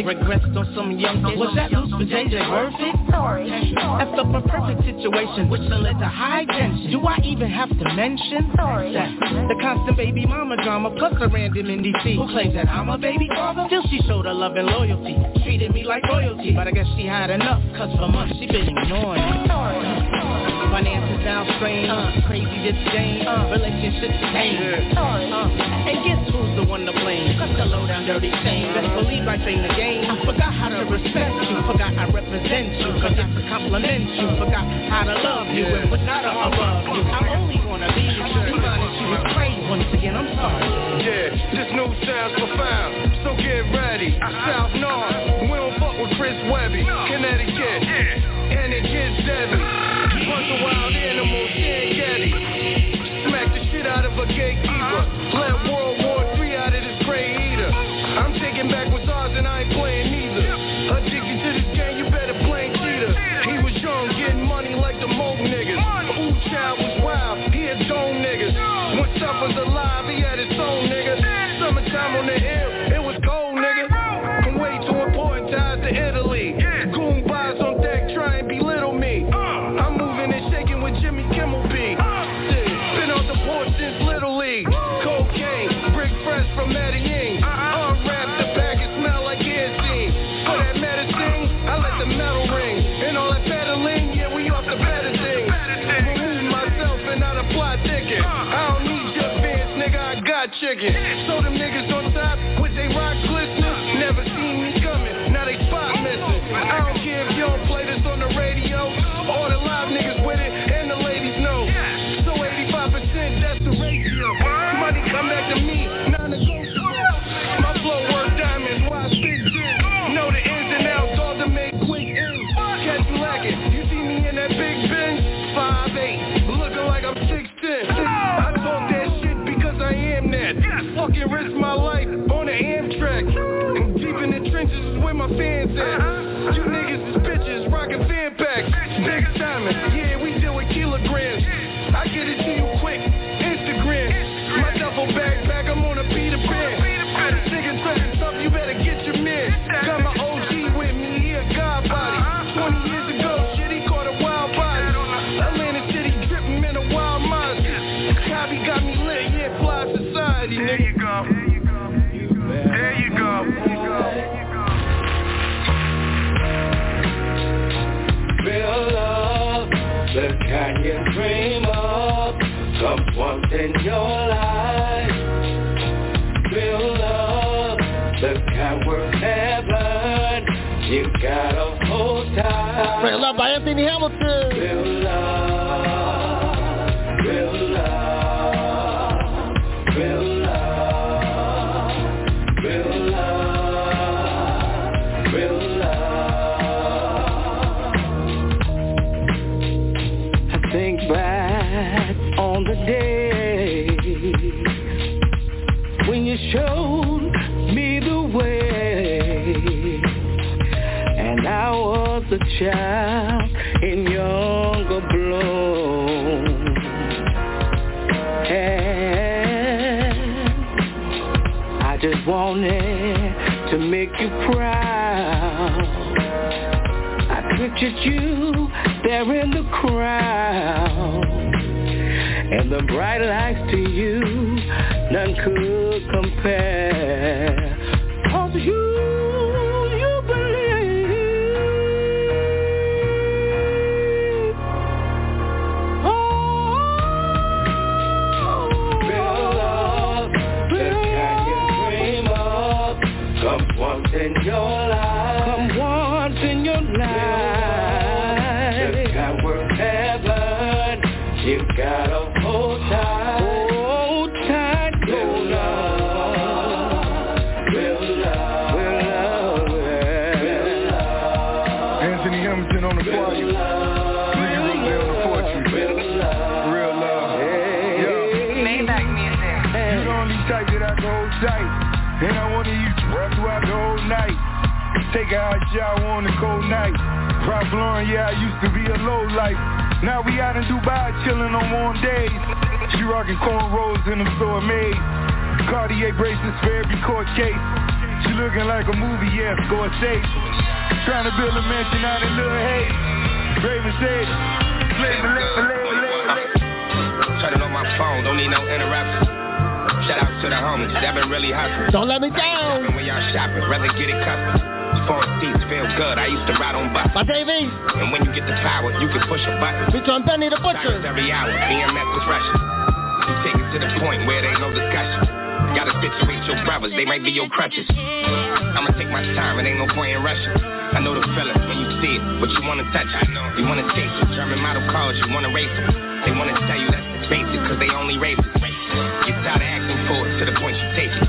only true lady. I ain't perfect. Regrets on some young bitch. Was that Lucy But JJ worth it? Sorry. Effed up a perfect situation, which done led to high tension. Do I even have to mention? Sorry. That the constant baby mama drama, plus the random in DC who claims that I'm a baby father. Still she showed her love and loyalty, treated me like royalty. But I guess she had enough, cause for months she been ignoring me. Sorry. Finances now strained, uh, crazy disdain, uh, relationships stained. Uh, and guess who's the one to blame? Cause the low down dirty shame. Best believe I ain't the game. I forgot how to respect you, forgot I represent you, forgot to compliment you, forgot how to love you, and put not above you. I'm only gonna be you, honest, you. Was crazy. Once again, I'm sorry. Yeah, this new sounds profound, so get ready. I South North, we don't fuck with Chris Webby, Connecticut, and it gets deadly. Bunch of wild animals, Stan Getty. Smack the shit out of a gatekeeper. Uh-huh. Let World War III out of this gray eater. I'm taking back what's ours and I ain't playing neither. Addicted to this game, you better blame Cheetah. He was young, getting money like the Moe niggas. Ooh, child was wild, he had dome niggas. When stuff was alive, he had his own nigga. Summertime on the hill, ticket. I don't need your fans, nigga, I got chicken. So them niggas on top dream of, comes once in your life. Real love, the kind worth heaven, you gotta hold tight. Real Love by Anthony Hamilton. Child in younger bloom. And I just wanted to make you proud. I pictured you there in the crowd. And the bright lights to you, none could compare. Take a hot shower on a cold night. Ralph Lauren, yeah, I used to be a low life. Now we out in Dubai chilling on warm days. She rocking cornrows in them store made. Cartier bracelets for every court case. She looking like a movie, yeah, Scorsese. Eh. Trying to build a mansion out in Little Hay. Raven said, flavor, flavor, flavor, Turn it on my phone, don't need no interruption. Shout out to the homies, that been really hustling. Don't let me down. When y'all shopping, rather get it custom. Seats feel good, I used to ride on buses. My Davey. And when you get the power, you can push a button. Bitch on Benny the Butcher. Every hour, BMS is rushing. Take it to the point where there ain't no discussion. Gotta situate your brothers, they might be your crutches. I'ma take my time, it ain't no point in rushing. I know the feeling when you see it, but you wanna touch it. You wanna taste it. German model cars, you wanna race it. They wanna tell you that's the basic, cause they only race it. Get tired of asking for it to the point you take it.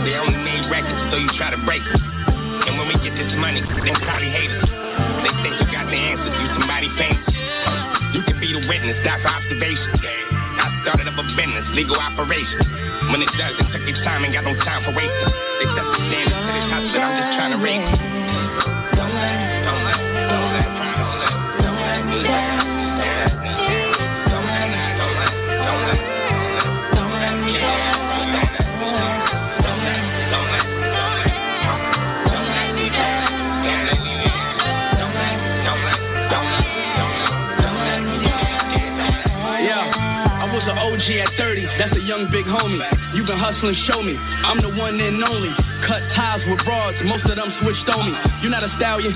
They only made records, so you try to break it. This money, they probably hate us. They think you got the answers, you somebody famous. You can be the witness, that's observation. I started up a business, legal operation. When it does, it took its time, ain't got no time for wasting. They set the standards to this house, I'm just trying to raise big homie. You been hustling, show me. I'm the one and only. Cut ties with broads, most of them switched on me. You're not a stallion,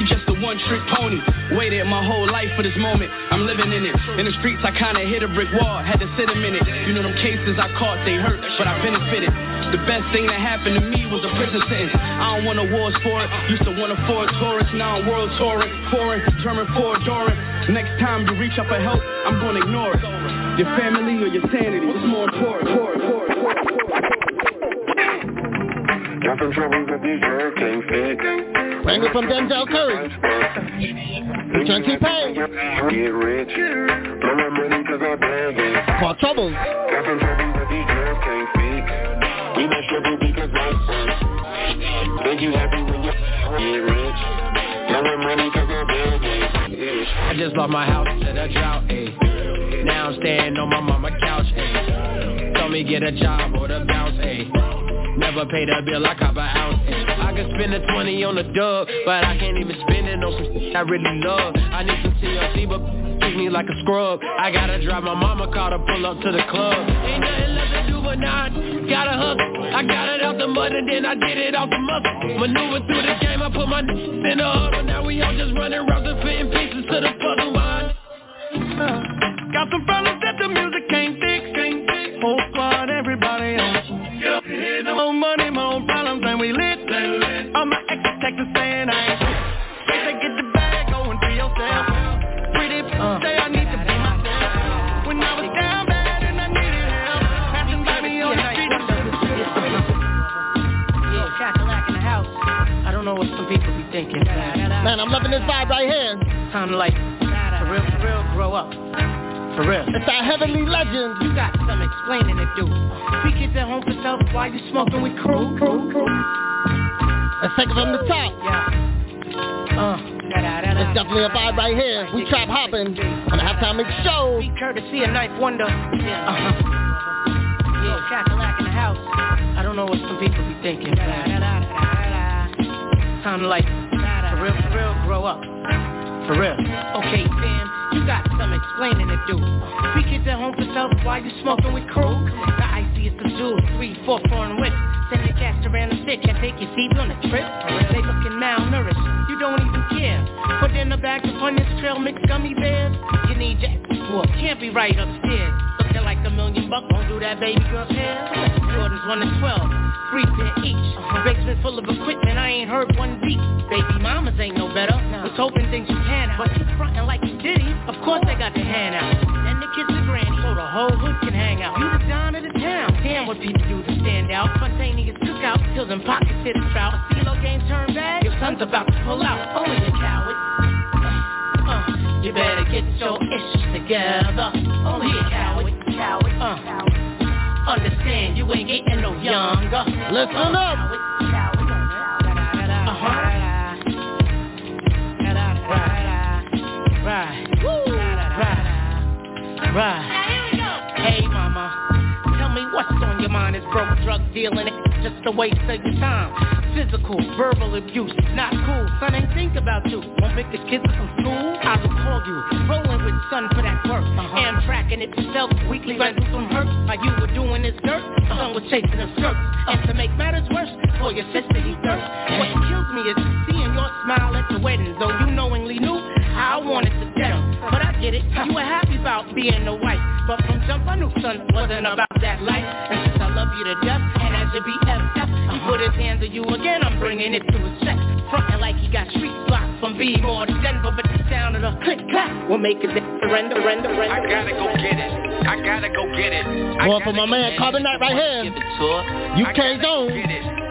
you just a one trick pony. Waited my whole life for this moment, I'm living in it. In the streets, I kinda hit a brick wall, had to sit a minute. You know them cases I caught, they hurt, but I benefited. The best thing that happened to me was a prison sentence. I don't want awards for it. Used to want a Ford Taurus, now I'm world touring. Foreign, German Ford Doran. Next time you reach out for help, I'm gonna ignore it. Your family or your sanity, what's more important? important, important, Got some troubles that these girls can't fix. Bring it from Denzel Curry. Featuring T-Pain. Get rich. Blow my money cause I bag it. Called Troubles. Got some troubles that these girls can't fix. We not trouble because I first. Make you happy when you get rich. Blow my money cause I bag it. I just lost my house to the drought, ayy. Now I'm staying on my mama couch, ayy. Told me get a job or the bounce, ayy. Never pay the bill, I cop an ounce, ayy. I could spend a 20 on the dub, but I can't even spend it on some shit I really love. I need some TLC, but treat me like a scrub. I gotta drive my mama car to pull up to the club. Ain't nothing do but now I got it out the mud and then I did it off the muscle. Maneuver through the game, I put my in the huddle. Now we all just running rounds and fitting pieces to the puzzle. Why? Uh, got some problems that the music can't fix, can't fix. Whole squad, everybody on. Yeah. More money, more problems, and we lit. All my exes texting saying I ain't. Thinking. Man, I'm loving this vibe right here. Time to like, for real, for real, grow up. For real. It's our heavenly legend. You got some explaining to do. We kids at home for self while you smoking with crew, crew, crew. Let's take it from the top. Yeah. Uh. It's definitely a vibe right here. We trap hopping on the halftime mix show. Be courtesy of Knife Wonder. Yeah. Uh-huh. Yeah, Cadillac in the house. I don't know what some people be thinking. Time like, for real, for real, grow up. For real. Okay, fam, you got some explaining to do. Three kids at home for self while you smoking with crew. The icy is the jewel, three, four foreign whips. Send the cast around the stick and take your CV on a trip. They looking malnourished, you don't even care. Put in the bag upon this trail, mix gummy bears. You need your whoop, can't be right upstairs. Looking like a million bucks, won't do that baby girl's hair. Jordan's one to twelve, three pair each. Basement full of equipment, I ain't heard one beat. Baby mamas ain't no better. Was hoping things would pan out, but you frontin' like you diddy. Of course they got the hand out. Then the kids are granny, so the whole hood can hang out. You the don of the town. Damn what people do to stand out. Spontaneous cookout, till them pockets hit a trout. A CeeLo game turn bad, your son's about to pull out. Only a coward. Uh, uh, you better get your issues together. Only a coward, coward, uh. Understand you ain't getting no younger. Listen up. Uh-huh. Right. Right. Right. Your mind. Is broke drug dealing, it's just a waste of your time. Physical, verbal abuse, not cool. Son ain't think about you. Won't pick the kids from school. I will call you, rolling with son for that work. Uh-huh. Amtrak it itself, weekly rentals from hurt. Like you were doing this dirt, son was chasing a skirt. And to make matters worse, for your sister he dirt. What kills me is seeing your smile at the wedding, though you knowingly knew I wanted to get him. But I get it, you were happy about being the wife. But from jump I knew son wasn't about that life. And since I love you to death, and as your BFF, he put his hands on you again, I'm bringing it to a chest. Frontin' like he got street blocks from B-More to Denver, but the sound of the click clack will make it surrender, surrender, surrender. I gotta go get it. I gotta go get it. I Going for my man Carbon Knight right here. UK Zone.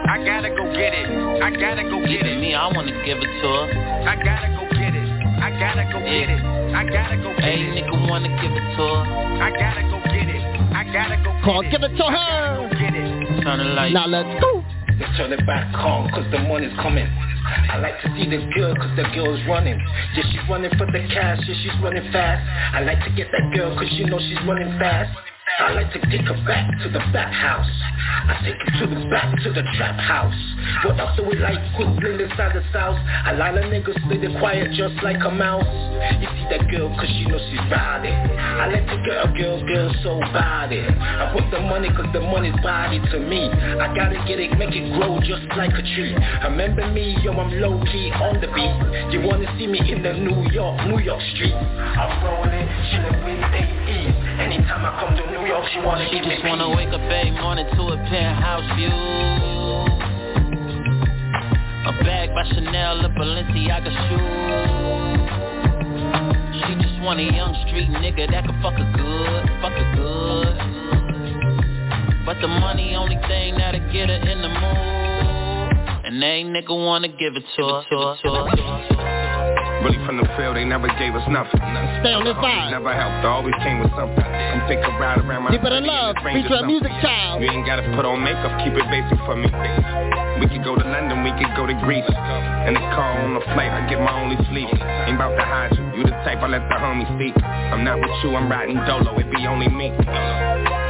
I gotta go get it. I gotta go get it. Me, I wanna give it to her. I gotta go get it. I gotta go get it. I gotta go get Hey, it. nigga wanna give it to her. I gotta go get it. I gotta go Call, give it to her. Turn the lights. Now let's go. Let's turn it back on, cause the money's coming. I like to see the girl, cause the girl's running. Yeah, she's running for the cash, yeah, she's running fast. I like to get that girl, cause you know she's running fast. I like to take her back to the back house. I take her to the back to the trap house. What else do we like? Good bling inside the south. A lot of niggas stay there quiet just like a mouse. You see that girl cause she know she's riding. I like to get a girl, girl so body. I put the money cause the money's body to me. I gotta get it, make it grow just like a tree. Remember me, yo, I'm low key on the beat. You wanna see me in the New York, New York street. I'm rolling, chillin' with AE. Anytime I come to New York, she wanna She just wanna wake up every morning to a penthouse view. A bag by Chanel, a Balenciaga shoe. She just want a young street nigga that can fuck her good, fuck her good. But the money only thing that'll get her in the mood. And they ain't nigga wanna give it to her. To her, to her. Really from the field, they never gave us nothing. Stay on this uh, vibe. Never helped, always came with something. Come take a ride around my Deeper than city love, feature a music child. You ain't gotta put on makeup, keep it basic for me. We could go to London, we could go to Greece. In the car on the flight, I get my only sleep. Ain't about to hide you, you the type I let the homies speak. I'm not with you, I'm riding dolo, it be only me.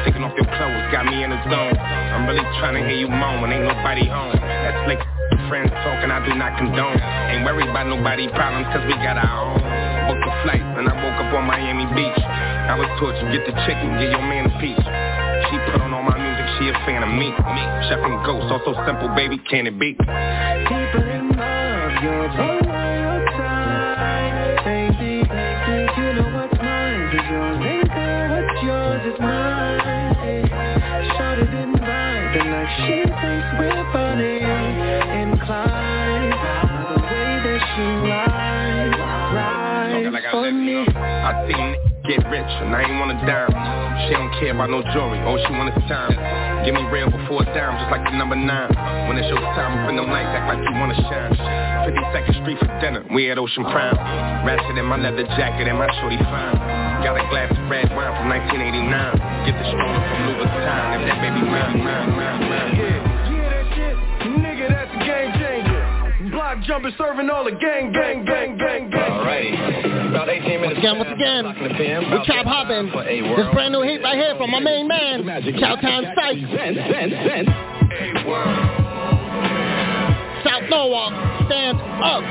Taking off your clothes, got me in the zone. I'm really trying to hear you moan when ain't nobody home. That's slick friends talking, I do not condone. Ain't worried about nobody problems, cause we got our own. Booked a flight, and I woke up on Miami Beach. I was taught get the chicken, give your man a piece. She put on all my music, she a fan of me. Chef and Ghost, also simple, baby, can it be? People in love, you're know what's mine is yours And what's yours is mine Shorty didn't ride the night She thinks we're I seen get rich, and I ain't want a dime. She don't care about no jewelry, all she want is time. Give me real before a dime, just like the number nine. When it's your time, spend them nights, act like you wanna shine. 52nd Street for dinner, we at Ocean Prime. Ratchet in my leather jacket and my shorty fine. Got a glass of red wine from 1989. Get the stroller from Louis Vuitton, if that baby mine, mine, mine, mine. Nigga, Block jumping, serving all the gang, gang, gang, gang, gang. Alrighty. About 18 minutes. Once again, once again, we chop hopping. This brand new hit right here from my main man, Chowtown Sight. South Norwalk, stand up.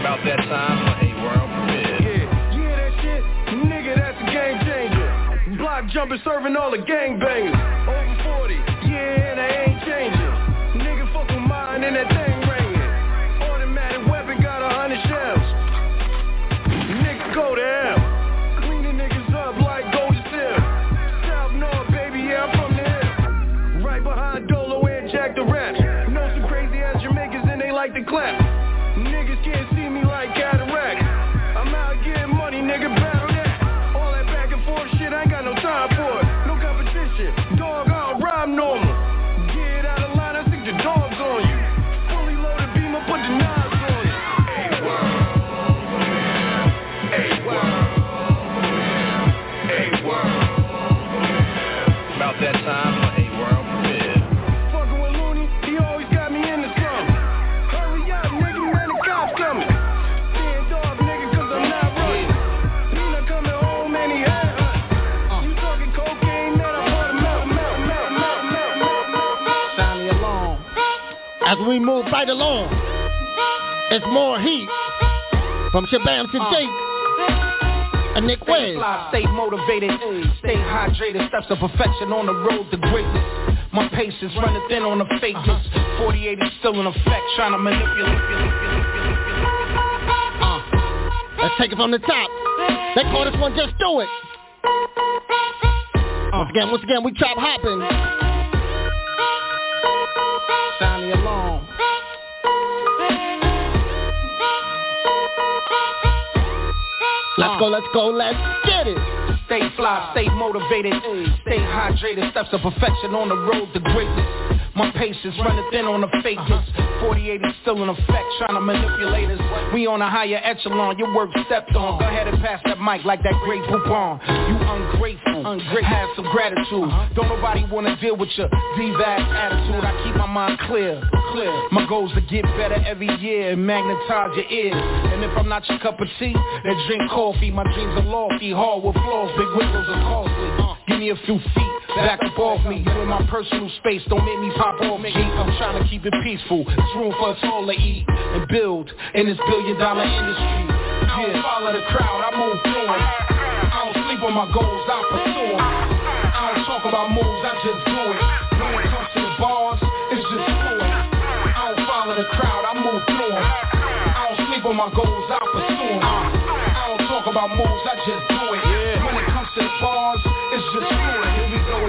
About that time A World Yeah, yeah, that shit. Nigga, that's a game changer. Block jumping, serving all the gang bangers. As we move right along, it's more heat from Shabam to uh. Jake and Nick Wiz. Stay motivated, stay hydrated, steps of perfection on the road to greatness. My patience running thin on the fakeness. 48 is still in effect, trying to manipulate. Uh, let's take it from the top. They call this one Just Do It. Once again, once again, we chop hopping. Let's go, let's go, let's get it. Stay fly, stay motivated, stay hydrated, steps of perfection on the road to greatness. My patience running thin on the fakeness. 48 is still in effect, trying to manipulate us. We on a higher echelon, your work stepped on. Go ahead and pass that mic like that Grey Poupon. You ungrateful, ungrateful. have some gratitude. Uh-huh. Don't nobody wanna deal with your diva attitude. I keep my mind clear, clear. My goals to get better every year and magnetize your ears. And if I'm not your cup of tea, then drink coffee. My dreams are lofty, hard with flaws, big windows are costly. Me a few feet, back up off me. You in my personal space, don't make me pop off G. I'm trying to keep it peaceful. There's room for us all to eat and build in this billion dollar industry. I don't follow the crowd, I move through. I don't sleep on my goals, I pursue them. I don't talk about moves, I just do it. When it comes to the bars, it's just fluid. I don't follow the crowd, I move through. I don't sleep on my goals, I pursue them. I don't talk about moves, I just do.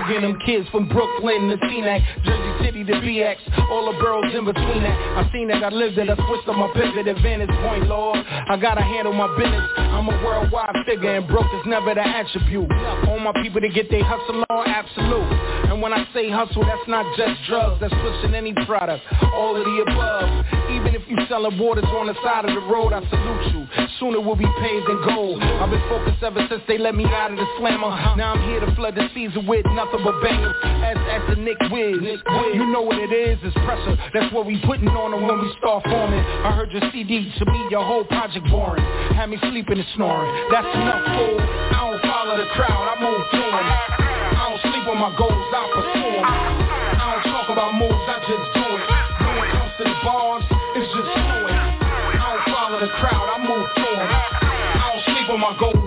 Again, them kids from Brooklyn to Teaneck, Jersey City to BX, all the boroughs in between that. I seen that, I lived it, I switched on my pivot advantage point, Lord. I gotta handle my business. I'm a worldwide figure and broke is never the attribute. All my people to get their hustle on, absolute. And when I say hustle, that's not just drugs, that's pushing any product. All of the above. You selling waters on the side of the road, I salute you. Sooner it will be paved in gold. I've been focused ever since they let me out of the slammer. Now I'm here to flood the season with nothing but bangers as, as the Nick Wiz. You know what it is, it's pressure. That's what we putting on them when we start forming. I heard your CD, to me your whole project boring. Had me sleeping and snoring. That's enough, fool. I don't follow the crowd, I move through. I don't sleep on my goals, I pursue. I don't talk about moves, I just On my goals,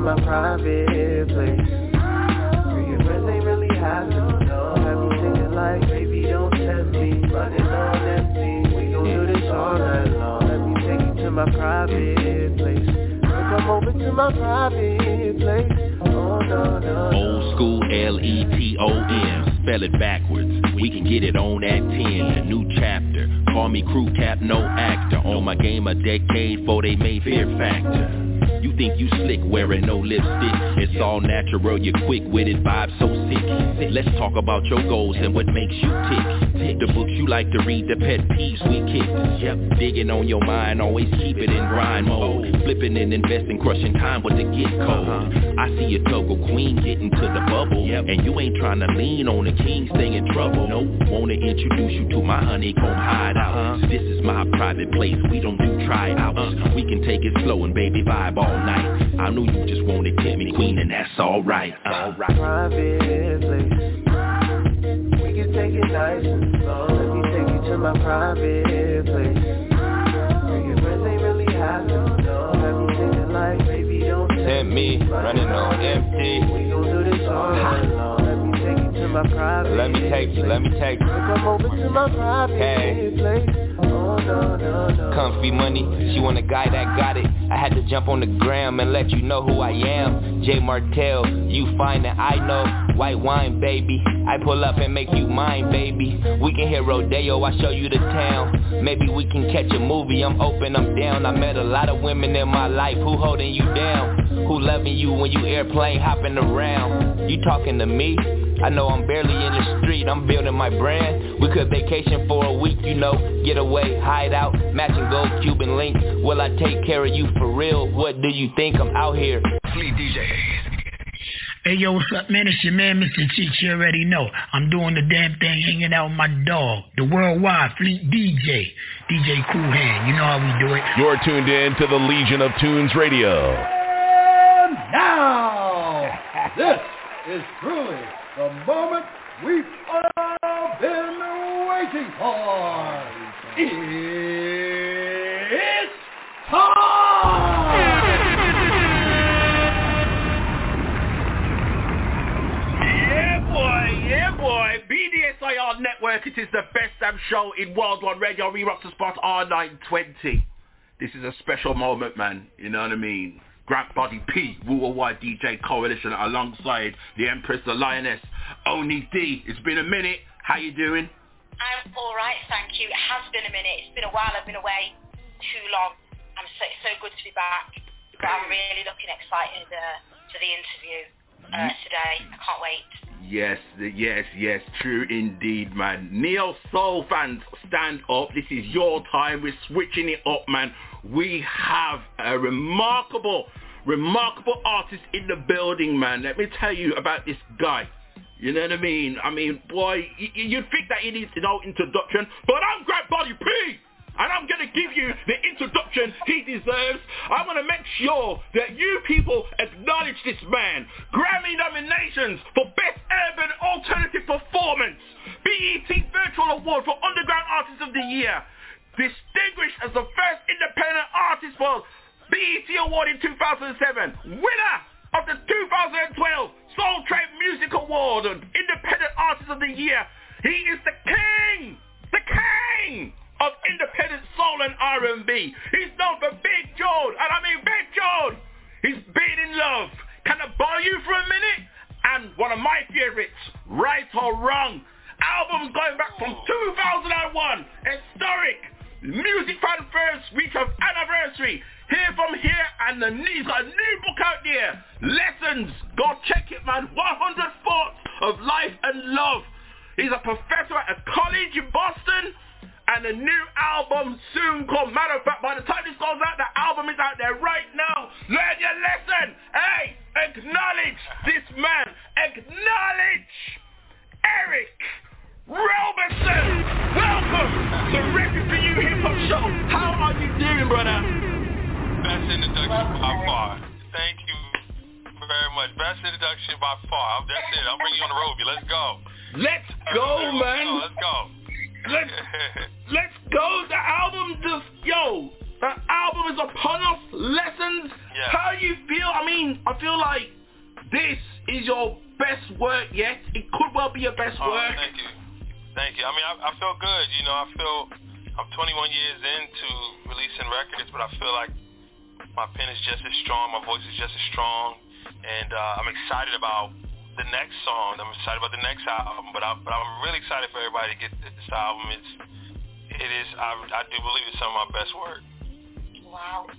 you to my private place. Your friends ain't really have to know. Have you like, baby, don't tempt me. Running on empty. We gon' do this all night long. Let me take you to my private place. Come over to my private place. Oh, no, no, Old school L-E-T-O-M. Spell it backwards. We can get it on at 10. A new chapter. Call me crew cap, no actor. On my game a decade before they made Fear Factor. You think you slick wearing no lipstick. It's all natural, you're quick with it, vibe so sick. Let's talk about your goals and what makes you tick. The books you like to read, the pet peeves we kick. Yep, digging on your mind, always keep it in grind mode. Flipping and investing, crushing time with the get cold I see a toggle queen getting to the bubble. And you ain't trying to lean on the king, stay in trouble. No, wanna introduce you to my honeycomb hideout. Uh-huh. This is my private place, we don't do tryouts. Uh-huh. We can take it slow and baby vibe all all night. I know you just wanted to get me queen, and that's alright. Uh, alright. Private place. We can take it nice and slow. Let me take you to my private place. Where your friends ain't really have to know. Have you thinking like, baby, don't tempt me. Running on empty. We gon' do this all night long. Let me take you to my private Let me take you, let me take you. Come over to my private hey. place. Comfy money, she want a guy that got it. I had to jump on the gram and let you know who I am. Jay Martell, you find that I know. White wine, baby. I pull up and make you mine, baby. We can hit Rodeo, I show you the town. Maybe we can catch a movie, I'm open, I'm down. I met a lot of women in my life who holding you down. Who loving you when you airplane hopping around. You talking to me? I know I'm barely in the street, I'm building my brand. We could vacation for a week, you know, get away, hide out, matching gold Cuban link. Will I take care of you for real? What do you think? I'm out here. Fleet DJ. Hey yo, what's up man? It's your man Mr. Cheech, you already know. I'm doing the damn thing hanging out with my dog, the worldwide Fleet DJ, DJ Kool Hand. You know how we do it. You're tuned in to the Legion of Tunes Radio. And now, this is truly the moment we've all been waiting for. It's Yeah, boy, yeah, boy. BDSIR Network, it is the best damn show in World worldwide radio. We rock the spot R920. This is a special moment, man. You know what I mean? Grant Body P, Worldwide DJ Coalition, alongside the Empress, the Lioness, Onni D. It's been a minute. How you doing? I'm all right, thank you. It has been a minute. It's been a while. I've been away too long. I'm so so good to be back. But I'm really looking excited uh, for the interview uh, today. I can't wait. Yes, yes, yes, true indeed, man. Neo Soul fans, stand up. This is your time. We're switching it up, man. We have a remarkable, remarkable artist in the building, man. Let me tell you about this guy. You know what I mean? I mean, boy, you'd think that he needs no introduction, but I'm Grant Body P! And I'm going to give you the introduction he deserves. I'm going to make sure that you people acknowledge this man. Grammy nominations for Best Urban Alternative Performance. BET Virtual Award for Underground Artist of the Year. Distinguished as the first independent artist for BET Award in 2007. Winner of the 2012 Soul Train Music Award and Independent Artist of the Year. He is the king! The king! of independent soul and R&B. He's known for Big John, and I mean Big John. He's been in love. Can I borrow you for a minute? And one of my favorites, Right or Wrong. album going back from 2001. Historic. Music fan first week of anniversary. Here from here, and the got a new book out there. Lessons. Go check it, man. 100 thoughts of life and love. He's a professor at a college in Boston and a new album soon come. Matter of fact, by the time this goes out, the album is out there right now. Learn your lesson. Hey, acknowledge this man. Acknowledge Eric Roberson. Welcome to Record for You Hip Hop Show. How are you doing, brother? Best introduction by far. Thank you very much. Best introduction by far. That's it. I'll bring you on the road. Let's go. Let's go, man. Let's go. Let's <laughs> let's go. The album just yo. The album is upon us. Lessons. Yeah. How you feel? I mean, I feel like this is your best work yet. It could well be your best Oh, work. thank you. Thank you. I mean, I, I feel good. You know, I feel I'm 21 years into releasing records, but I feel like my pen is just as strong, my voice is just as strong, and uh, I'm excited about the next song. I'm excited about the next album, but, I, but I'm really excited for everybody to get this album. It's it is I, I do believe it's some of my best work. Wow.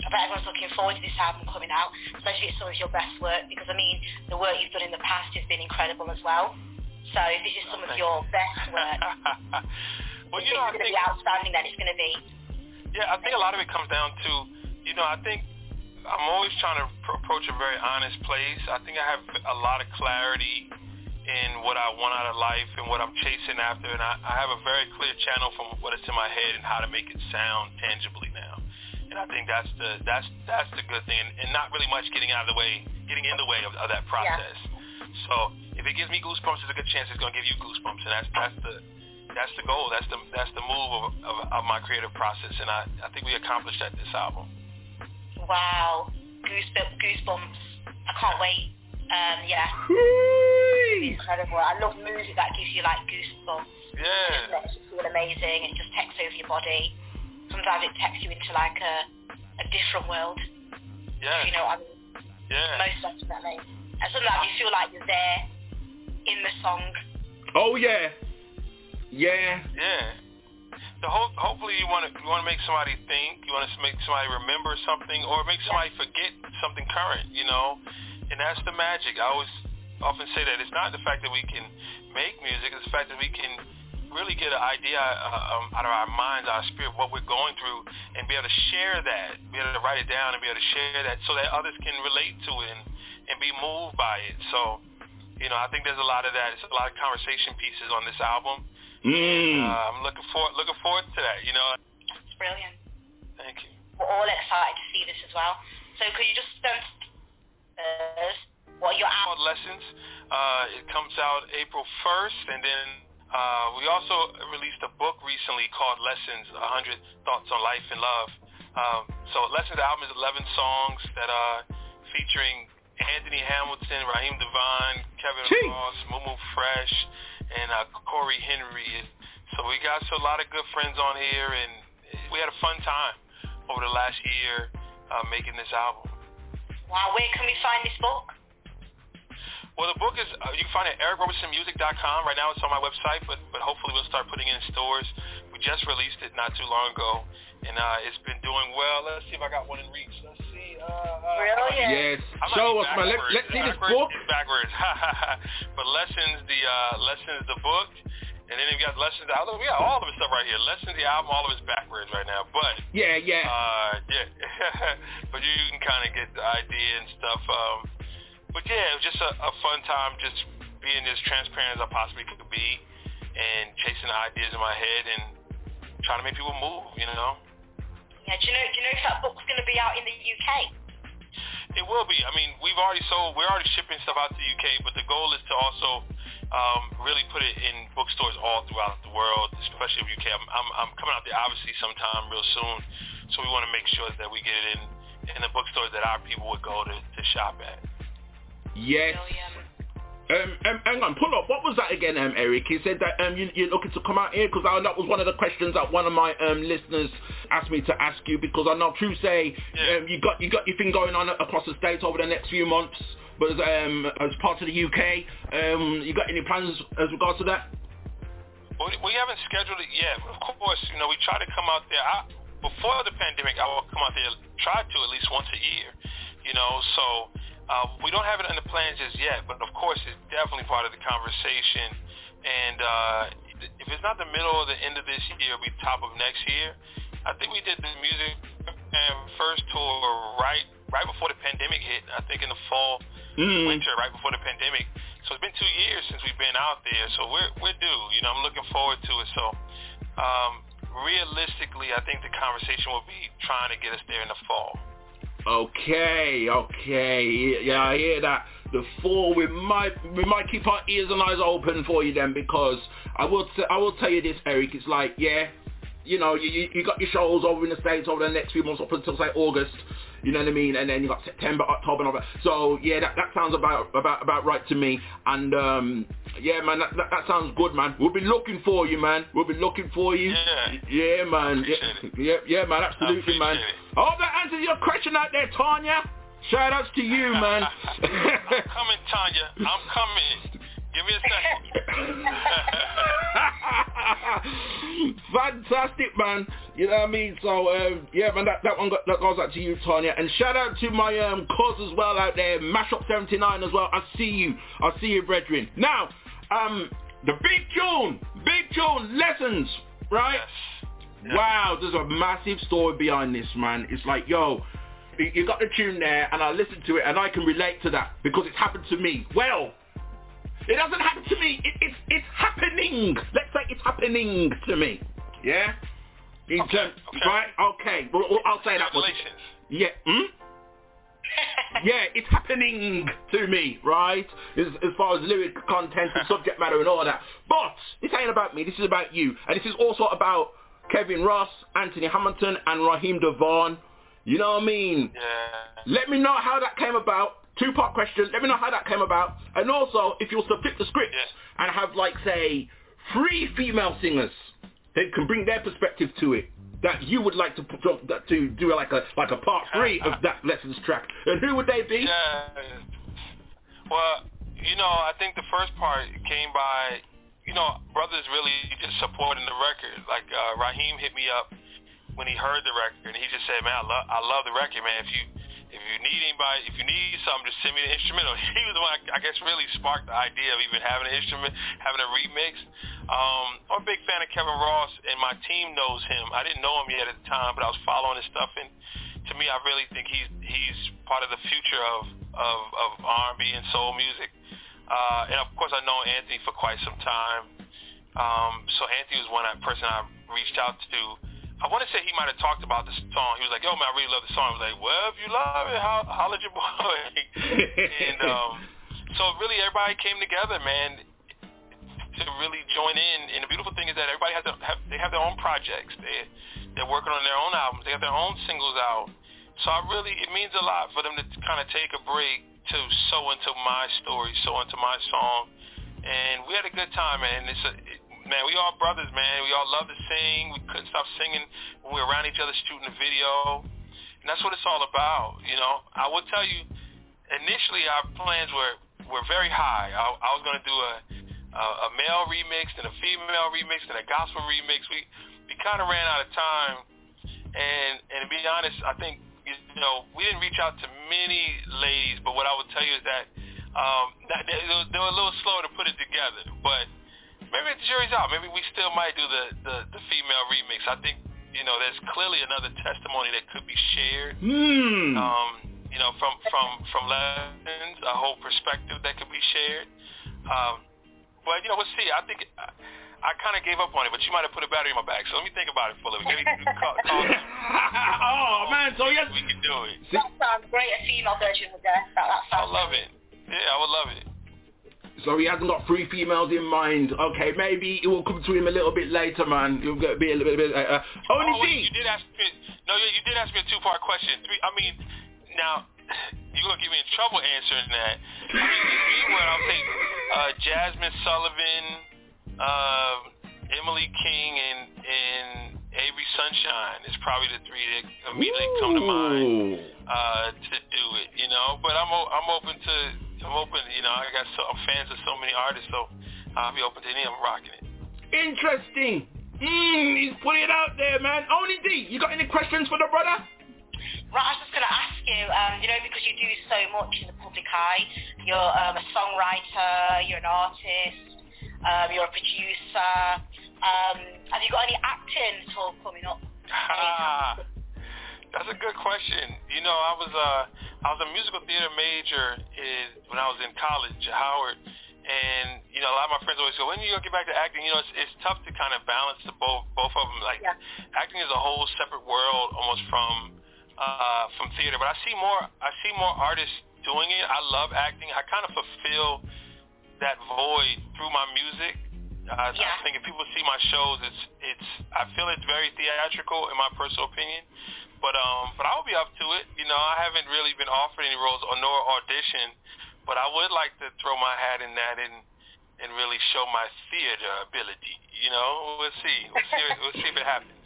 I bet everyone's looking forward to this album coming out, especially if it's some of your best work, because I mean, the work you've done in the past has been incredible as well. So if this is some of your best work, <laughs> well, it's you know, I going to be outstanding then. It's going to be. Yeah, I think a lot of it comes down to, you know, I think I'm always trying to pr- approach a very honest place. I think I have a lot of clarity in what I want out of life and what I'm chasing after, and I, I have a very clear channel from what is in my head and how to make it sound tangibly now. And I think that's the that's that's the good thing, and, and not really much getting out of the way, getting in the way of, of that process. So if it gives me goosebumps, there's a good chance it's going to give you goosebumps, and that's that's the that's the goal. That's the that's the move of, of, of my creative process, and I I think we accomplished that this album. Wow. Goosebumps. Goosebumps. I can't wait. Um, yeah. It's incredible. I love music that gives you like goosebumps. Yeah. It makes you feel amazing. It just takes over your body. Sometimes it takes you into like a a different world. Yeah. You know what I mean? Yeah. Most definitely. And sometimes you feel like you're there in the song. Oh yeah. Yeah. Yeah. So ho- hopefully you want to you want to make somebody think, you want to make somebody remember something, or make somebody forget something current. You know, and that's the magic. I always often say that it's not the fact that we can make music; it's the fact that we can really get an idea uh, um, out of our minds, our spirit, what we're going through, and be able to share that, be able to write it down, and be able to share that, so that others can relate to it and, and be moved by it. So, you know, I think there's a lot of that. It's a lot of conversation pieces on this album. Mm. Uh, I'm looking forward looking forward to that. You know. It's brilliant. Thank you. We're all excited to see this as well. So could you just um, uh, what your Called Lessons. Uh, it comes out April 1st, and then uh, we also released a book recently called Lessons: 100 Thoughts on Life and Love. Um, so Lessons the album is 11 songs that are featuring Anthony Hamilton, Raheem DeVaughn, Kevin Gee. Ross, Mumu Fresh, and uh, Corey Henry. So we got so a lot of good friends on here, and we had a fun time over the last year uh, making this album. Wow, where can we find this book? Well, the book is uh, you can find it at ericrobersonmusic.com. Right now, it's on my website, but but hopefully we'll start putting it in stores. We just released it not too long ago, and uh, it's been doing well. Let's see if I got one in reach. Let's Brilliant. Yes. Show us, man. Let, let's see this Backwards book. <laughs> Backwards. <laughs> but lessons, the uh, lessons, the book, and then we got lessons. I look, We got all of the stuff right here. Lessons, the album, all of it's backwards right now. But Yeah, yeah. uh, yeah, <laughs> but you can kind of get the idea and stuff. Um, but yeah, it was just a, a fun time, just being as transparent as I possibly could be, and chasing the ideas in my head and trying to make people move. You know. Yeah, do you know do you know if that book's gonna be out in the UK? It will be. I mean, we've already sold. We're already shipping stuff out to the UK, but the goal is to also um, really put it in bookstores all throughout the world, especially the UK. I'm, I'm, I'm coming out there obviously sometime real soon, so we want to make sure that we get it in in the bookstores that our people would go to, to shop at. Yes. Um, um, hang on, pull up. What was that again, um, Eric? He said that um, you, you're looking to come out here because that was one of the questions that one of my um, listeners asked me to ask you because I know True say um, you got you got your thing going on across the states over the next few months, but as, um, as part of the UK, um, you got any plans as regards to that? Well, we haven't scheduled it yet. Of course, you know we try to come out there. I, before the pandemic, I would come out there, try to at least once a year. You know, so uh, we don't have it in the plans as yet, but of course it's definitely part of the conversation. And uh, if it's not the middle or the end of this year, it'll be top of next year. I think we did the music and first tour right right before the pandemic hit. I think in the fall, Mm. winter, right before the pandemic. So it's been two years since we've been out there. So we're we're due. You know, I'm looking forward to it. So um, realistically, I think the conversation will be trying to get us there in the fall. Okay, okay. Yeah, I hear that. The fall, we might we might keep our ears and eyes open for you then because I will t- I will tell you this, Eric. It's like yeah, you know, you you got your shows over in the states over the next few months up until say August. You know what I mean? And then you got September, October, November. So yeah, that, that sounds about about about right to me. And um, yeah, man, that, that, that sounds good, man. We'll be looking for you, man. We'll be looking for you. Yeah. Yeah, man. Yeah, yeah, yeah, man. Absolutely, man. I hope that answers your question out there, Tanya. Shout outs to you, man. <laughs> I'm coming, Tanya. I'm coming. <laughs> Give me a second. <laughs> Fantastic, man. You know what I mean? So, um, yeah, man, that, that one got, that goes out to you, Tanya. And shout out to my um, cause as well out there, Mashup79 as well. I see you. I see you, brethren. Now, um, the big tune, big tune, lessons, right? Wow, there's a massive story behind this, man. It's like, yo, you got the tune there, and I listened to it, and I can relate to that because it's happened to me. Well, it doesn't happen to me. It, it's it's happening. Let's say it's happening to me. Yeah. In terms, right? Okay. Well, I'll say that. much. Yeah. Hmm? <laughs> yeah, it's happening to me, right? As, as far as lyric content and <laughs> subject matter and all that. But this ain't about me. This is about you, and this is also about Kevin Ross, Anthony Hamilton, and Raheem DeVaughn. You know what I mean? Yeah. Let me know how that came about. Two-part question. Let me know how that came about. And also, if you was to flip the script and have, like, say, three female singers that can bring their perspective to it that you would like to to do like a like a part three of that lessons track, and who would they be? Yeah. Well, you know, I think the first part came by, you know, brothers really just supporting the record. Like uh, Raheem hit me up when he heard the record, and he just said, "Man, I love I love the record, man. If you if you need anybody, if you need something, just send me the instrumental. <laughs> He was the one, I guess, really sparked the idea of even having an instrument, having a remix. Um, I'm a big fan of Kevin Ross, and my team knows him. I didn't know him yet at the time, but I was following his stuff, and to me, I really think he's he's part of the future of of, of R&B and soul music. Uh, and of course, I know Anthony for quite some time. Um, so Anthony was one person I reached out to I want to say he might have talked about the song. He was like, "Yo, man, I really love the song." I was like, "Well, if you love it, ho- holla at your boy." <laughs> and um, so really, everybody came together, man, to really join in. And the beautiful thing is that everybody has, to have they have their own projects. They they're working on their own albums. They have their own singles out. So I really, it means a lot for them to kind of take a break to sew into my story, sew into my song. And we had a good time, man. It's a, it, man, we all brothers, man. We all love to sing. We couldn't stop singing when we were around each other shooting a video. And that's what it's all about, you know. I will tell you, initially our plans were, were very high. I, I was going to do a, a, a male remix, and a female remix, and a gospel remix. We, we kind of ran out of time. And, and to be honest, I think, you know, we didn't reach out to many ladies, but what I would tell you is that um, that they, they were a little slow to put it together. But maybe the jury's out. Maybe we still might do the, the, the female remix. I think, you know, there's clearly another testimony that could be shared. Hmm. Um, you know, from, from, from lessons, a whole perspective that could be shared. Um, but, you know, we'll see. I think... I, I kind of gave up on it, but you might have put a battery in my back. So let me think about it for a little bit. Maybe you can call, call <laughs> oh man, so yes, we can do it. That sounds great. A female version would there. That, that I sounds love it. Yeah, I would love it. So he hasn't got three females in mind. Okay, maybe it will come to him a little bit later, man. You'll get be a little bit. Uh, only oh, wait, you did ask me. No, you, did ask me a two-part question. Three. I mean, now <sighs> you're gonna get me in trouble answering that. I mean, three where I'll take uh, Jazmine Sullivan, uh, Emily King, and and Avery Sunshine is probably the three that immediately come to mind uh, to do it. You know, but I'm I'm open to I'm open. You know, I got so I'm fans of so many artists, so I'll be open to any of them rocking it. Interesting. Mm, he's putting it out there, man. Onni D, you got any questions for the brother? Right, I was just going to ask you, um, you know, because you do so much in the public eye, you're um, a songwriter, you're an artist, um, you're a producer. Um, have you got any acting at all coming up? Ah, that's a good question. You know, I was uh, I was a musical theater major in, when I was in college at Howard, and you know, a lot of my friends always go, "When are you gonna get back to acting?" You know, it's, it's tough to kind of balance the both both of them. Like, Yeah. acting is a whole separate world almost from uh, from theater. But I see more I see more artists doing it. I love acting. I kind of fulfill that void through my music. Uh, I think if people see my shows, it's it's I feel it's very theatrical in my personal opinion. But um, but I'll be up to it. You know, I haven't really been offered any roles or nor audition, but I would like to throw my hat in that and and really show my theater ability. You know, we'll see. We'll see. we'll see if it happens.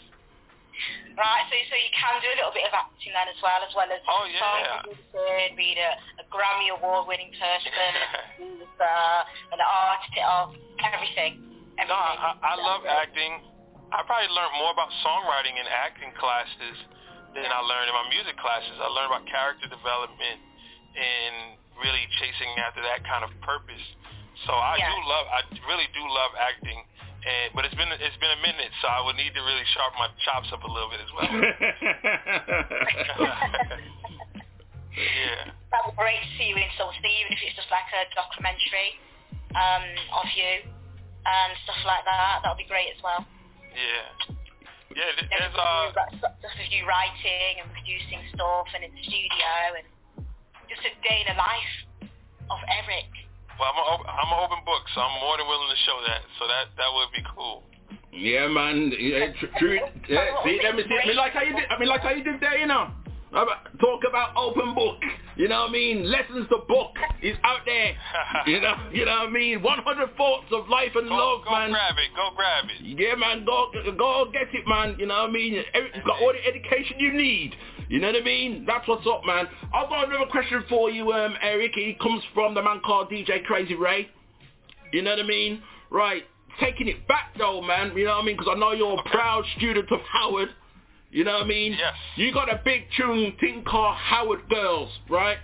Right, so so you can do a little bit of acting then as well, as well as Oh, yeah. song being a, a Grammy Award winning person, <laughs> uh, an artist, of everything. everything. No, I, I love acting. I probably learned more about songwriting in acting classes than I learned in my music classes. I learned about character development and really chasing after that kind of purpose. So I Yeah. do love, I really do love acting. And, but it's been it's been a minute, so I would need to really sharpen my chops up a little bit as well. <laughs> yeah. That would be great to see you in something, even if it's just like a documentary um, of you and stuff like that. That would be great as well. Yeah. Yeah, there's uh Stuff of you writing and producing stuff and in the studio and just a day in the life of Eric. well I'm a, op- I'm an open book, so I'm more than willing to show that. So that that would be cool. Yeah, man. Yeah, true. <laughs> Yeah, see, let me see. Me like how you did. I mean, like how you did there, you know. Talk about open book. You know what I mean? Lessons the book is out there. <laughs> you know, you know what I mean? 100 thoughts of life and go, love, go man. Go grab it. Go grab it. Yeah, man. Go, go get it, man. You know what I mean? You've got all the education you need. You know what I mean? That's what's up, man. I've got another question for you, um, Eric. It comes from the man called DJ Krazy Ray. You know what I mean? Right. Taking it back, though, man. You know what I mean? Because I know you're a proud student of Howard. You know what I mean? Yes. You got a big tune thing called Howard Girls, right?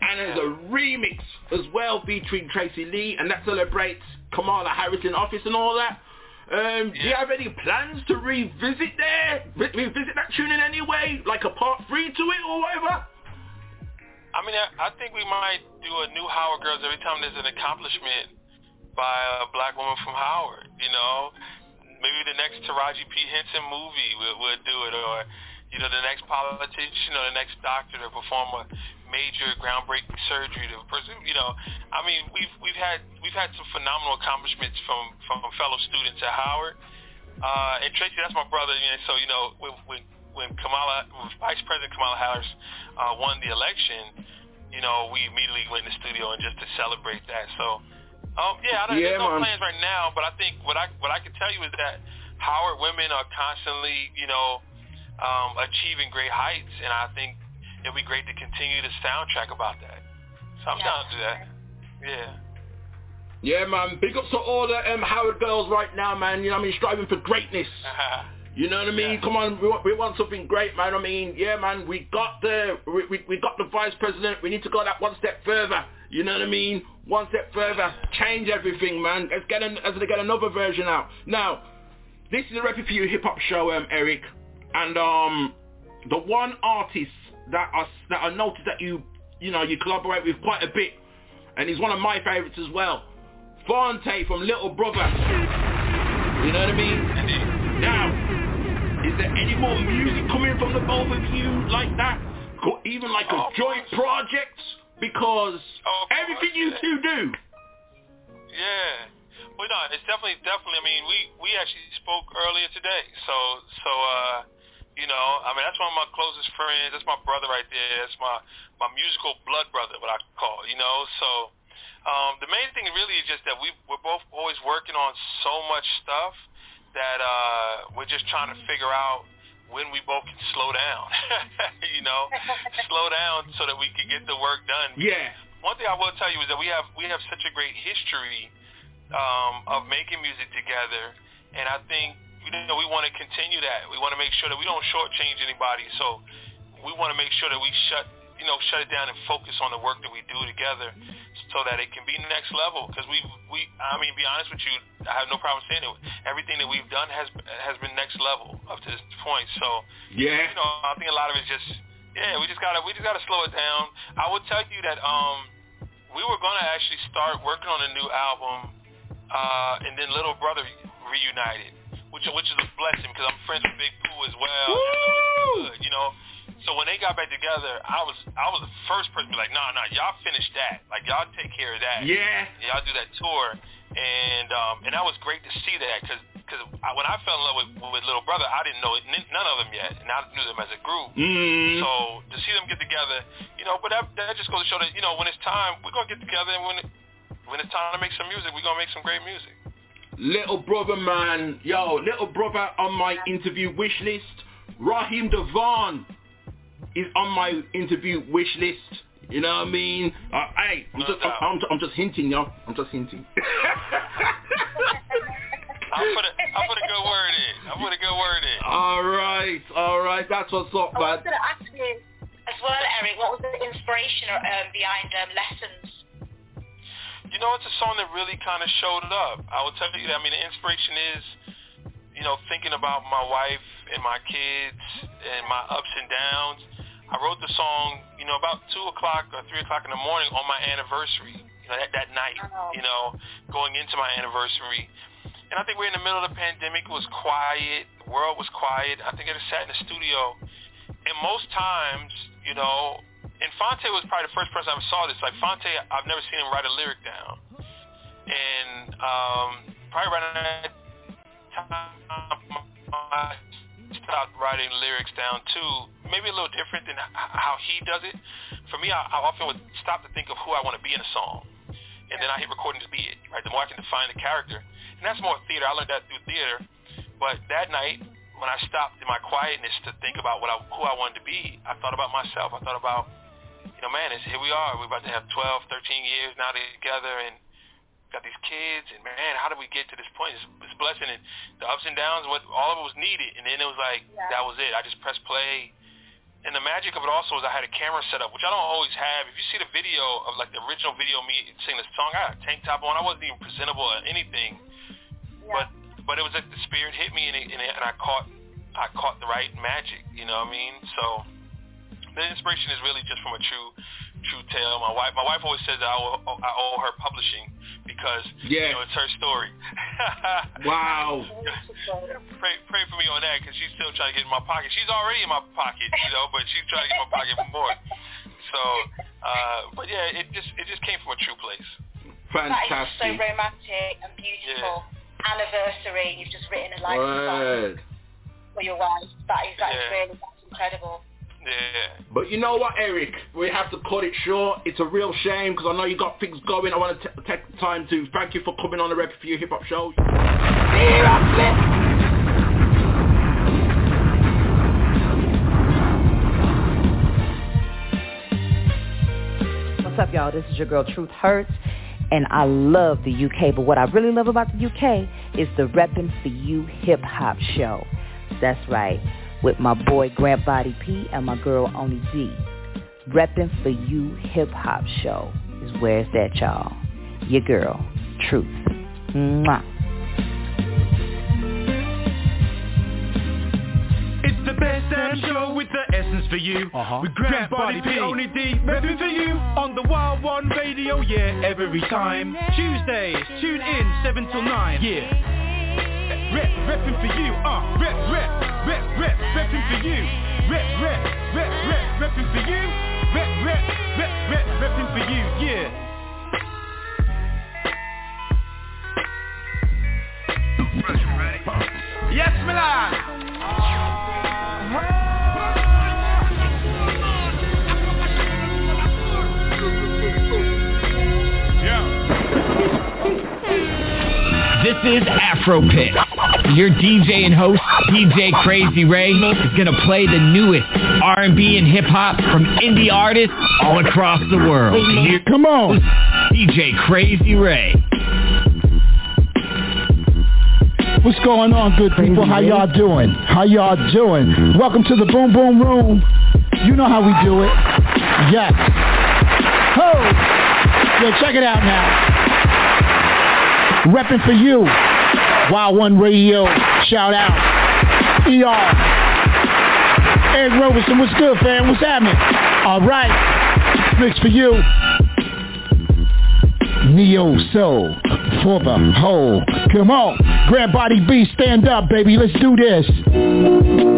And there's a remix as well featuring Tracey Lee, and that celebrates Kamala Harris in office and all that. Um, Do you have any plans to revisit there? Re- revisit that tune in any way? Like a part three to it or whatever? I mean, I, I think we might do a new Howard Girls every time there's an accomplishment by a black woman from Howard, you know? Maybe the next Taraji P. Henson movie would, would do it, or you know, the next politician or the next doctor to perform a major groundbreaking surgery to person. You know, I mean, we've we've had we've had some phenomenal accomplishments from from fellow students at Howard. Uh, and Tracey, that's my brother. Know, so you know, when when, when Kamala, when Vice President Kamala Harris uh, won the election, you know, we immediately went in the studio and just to celebrate that. So um, yeah, I don't, Yeah, there's no man. plans right now, but I think what I what I can tell you is that Howard women are constantly, you know, um, achieving great heights, and I think it'd be great to continue the soundtrack about that. So I'm down to do that. Yeah. Yeah, man. Big ups to all the um, Howard girls right now, man. You know what I mean? Striving for greatness. <laughs> You know what I mean? Come on, we want, we want something great, man. I mean, yeah, man. We got the we, we, we got the vice president. We need to go that one step further. You know what I mean? One step further, change everything, man. Let's get an, let's get another version out. Now, this is a for You hip hop show, um, Eric, and um, the one artist that I that I noticed that you you know you collaborate with quite a bit, and he's one of my favorites as well. Phonte from Little Brother. You know what I mean? Now, is there any more music coming from the both of you like that? Or even like a joint project? Because everything you two do. Yeah. Well, no, it's definitely, definitely. I mean, we we actually spoke earlier today. So, so, uh, you know, I mean, that's one of my closest friends. That's my brother right there. That's my my musical blood brother, what I call. You know, so. Um, the main thing really is just that we we're both always working on so much stuff that uh, we're just trying to figure out when we both can slow down. <laughs> you know, <laughs> slow down so that we can get the work done. Yeah. One thing I will tell you is that we have we have such a great history um, of making music together, and I think you know we want to continue that. We want to make sure that we don't shortchange anybody. So we want to make sure that we shut you know shut it down and focus on the work that we do together, so that it can be next level. Because we we I mean, be honest with you, I have no problem saying it. Everything that we've done has has been next level up to this point. So Yeah. you know, I think a lot of it's just yeah, we just gotta we just gotta slow it down. I would tell you that um we were gonna actually start working on a new album, uh, and then Little Brother reunited, which which is a blessing because I'm friends with Big Pooh as well. and so it's good, you know. So when they got back together, I was I was the first person to be like, nah, nah, y'all finish that. Like y'all take care of that. Yeah. Y'all do that tour, and um, and that was great to see that because because when I fell in love with, with Little Brother, I didn't know n- none of them yet, and I knew them as a group. Mm. So to see them get together, you know, but that, that just goes to show that you know when it's time, we're gonna get together, and when it, when it's time to make some music, we're gonna make some great music. Little brother, man. Yo, little brother on my interview wish list. Raheem DeVaughn is on my interview wish list. You know what I mean? Uh, hey, I'm just, I'm, I'm, I'm just hinting, yo. I'm just hinting. <laughs> I put a I put a good word in. I put a good word in. all right, all right. That's what's up, man. I was going to ask you as well, Eric, what was the inspiration um, behind um, Lessons? You know, it's a song that really kind of showed it up. I will tell you that. I mean, the inspiration is, you know, thinking about my wife and my kids and my ups and downs. I wrote the song, you know, about two o'clock or three o'clock in the morning on my anniversary. You know, that, that night. You know, going into my anniversary. And I think we're in the middle of the pandemic. It was quiet. The world was quiet. I think I just sat in the studio. And most times, you know, and Phonte was probably the first person I ever saw this. Like Phonte, I've never seen him write a lyric down. And um, probably around that time, I stopped writing lyrics down too. Maybe a little different than how he does it. For me, I, I often would stop to think of who I want to be in a song, and then I hit recording to be it. Right, the more I can define the character, and that's more theater. I learned that through theater. But that night, when I stopped in my quietness to think about what I, who I wanted to be, I thought about myself. I thought about, you know, man, it's, here we are. We're about to have 12, 13 years now together, and got these kids, and man, how did we get to this point? It's, it's blessing, and the ups and downs, what all of it was needed, and then it was like yeah. that was it. I just pressed play, and the magic of it also is I had a camera set up, which I don't always have. If you see the video of like the original video of me singing the song, I had a tank top on. I wasn't even presentable or anything, yeah. but but it was like the spirit hit me, and, it, and, it, and I caught I caught the right magic. You know what I mean? So the inspiration is really just from a true true tale. My wife my wife always says that I owe, I owe her publishing because yeah. you know it's her story. <laughs> wow. pray pray for me on that because she's still trying to get in my pocket. She's already in my pocket, you know, but she's trying to get in my pocket more. So, uh, but yeah, it just it just came from a true place. Fantastic. That is so romantic and beautiful. Yeah. Anniversary. You've just written a life for your wife. That is that's yeah. really that's incredible. Yeah. But you know what, Eric? We have to cut it short. It's a real shame because I know you got things going. I want to t- take the time to thank you for coming on the Rep for your hip hop show. What's up, y'all? This is your girl, Truth Hurts. And I love the UK, but what I really love about the UK is the Reppin' For You Hip Hop Show. That's right with my boy Grant Body P and my girl Onni D. Reppin' for You Hip Hop Show is where it's at, y'all. Your girl, Truth. Mwah. It's the best damn show with the essence for you. Uh-huh. With Grant Body P, Onni D, repping for you on the Wild One Radio, yeah, every time. Tuesdays, tune in 7 till 9, yeah rep, reppin' for you, uh, rep, rep, rep, rep, reppin' for you, rep, rep, rep, rep, reppin' for you, rep, rep, rep, rep, reppin' for you, yeah. Yes, Milan! This is Afro Pit. Your DJ and host, DJ Krazy Ray, is gonna play the newest R&B and hip hop from indie artists all across the world. Here, come on, DJ Krazy Ray. What's going on, good people? How y'all doing? How y'all doing? Welcome to the Boom Boom Room. You know how we do it. Yes. Ho! Yo, check it out now. Repping for you. Wild One Radio. Shout out. ER. Eric Roberson, what's good, fam? What's happening? All right. Mix for you. Neo Soul for the whole. Come on. Grant Body P, stand up, baby. Let's do this.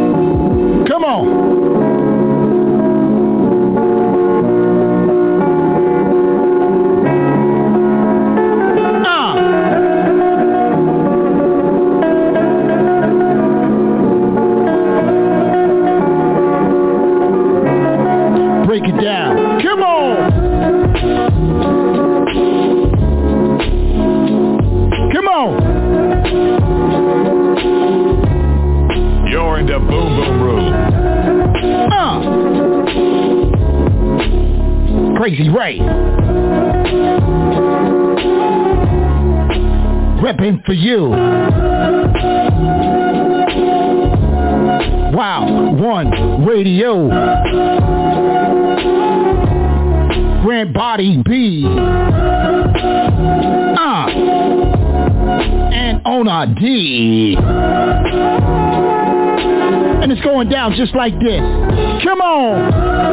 For you. Wow, one radio. Grant Body P. Uh. And Onni D. And it's going down just like this. Come on.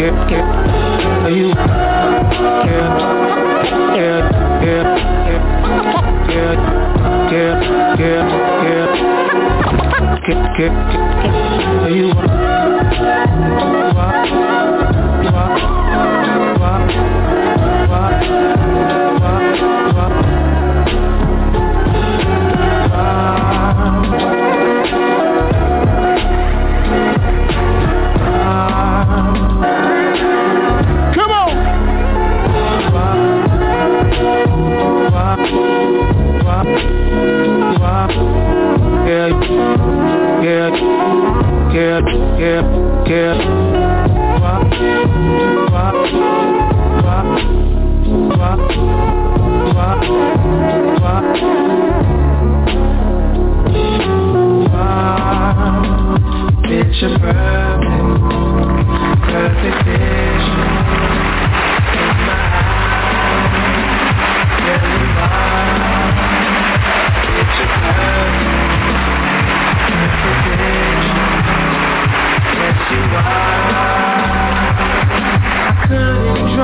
You. Picture yeah, yeah, yeah, yeah, yeah. Wop, wop, wop, wop, wop, wop. Wow, picture perfect, perfect vision.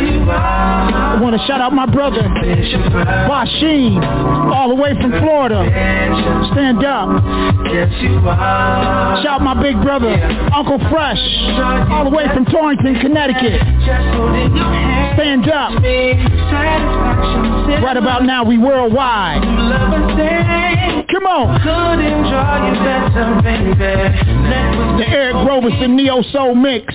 I want to shout out my brother, Washeen, all the way from Florida. Stand up. Shout out my big brother, Uncle Fresh, all the way from Torrington, Connecticut. Stand up. Right about now, we worldwide. Come on. The Eric Roberson Neo Soul Mix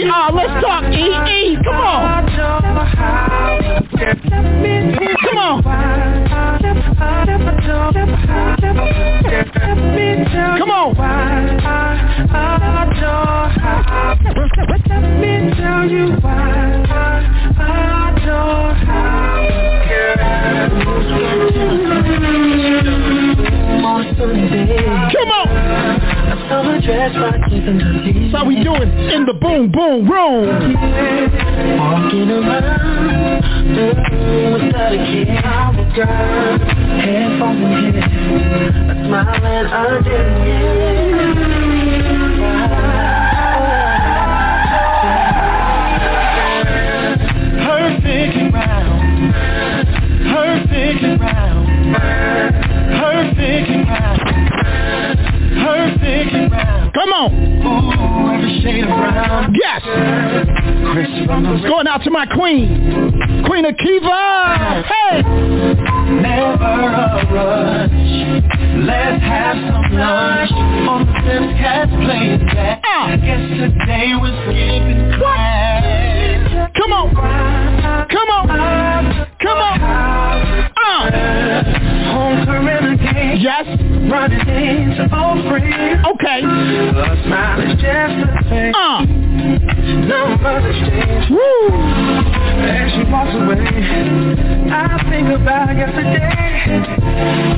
let's talk. Come on. Come on. Come on. That's how we doing in the boom boom room. Walking around without a girl. Headphones in hand, a smiling under Perfect and round, perfect round, perfect Come on. Ooh, every shade of brown. Yes. The Going out to my queen, Queen Akiva. Hey. Never a rush. Let's have some lunch on the Sims Cats playing that. Ah. I guess today we're skipping class. Come on. Come on. Come Yes. Running into old friends. Okay. A smile is just a thing. Uh. No other change. Woo. As she walks away, I think about yesterday.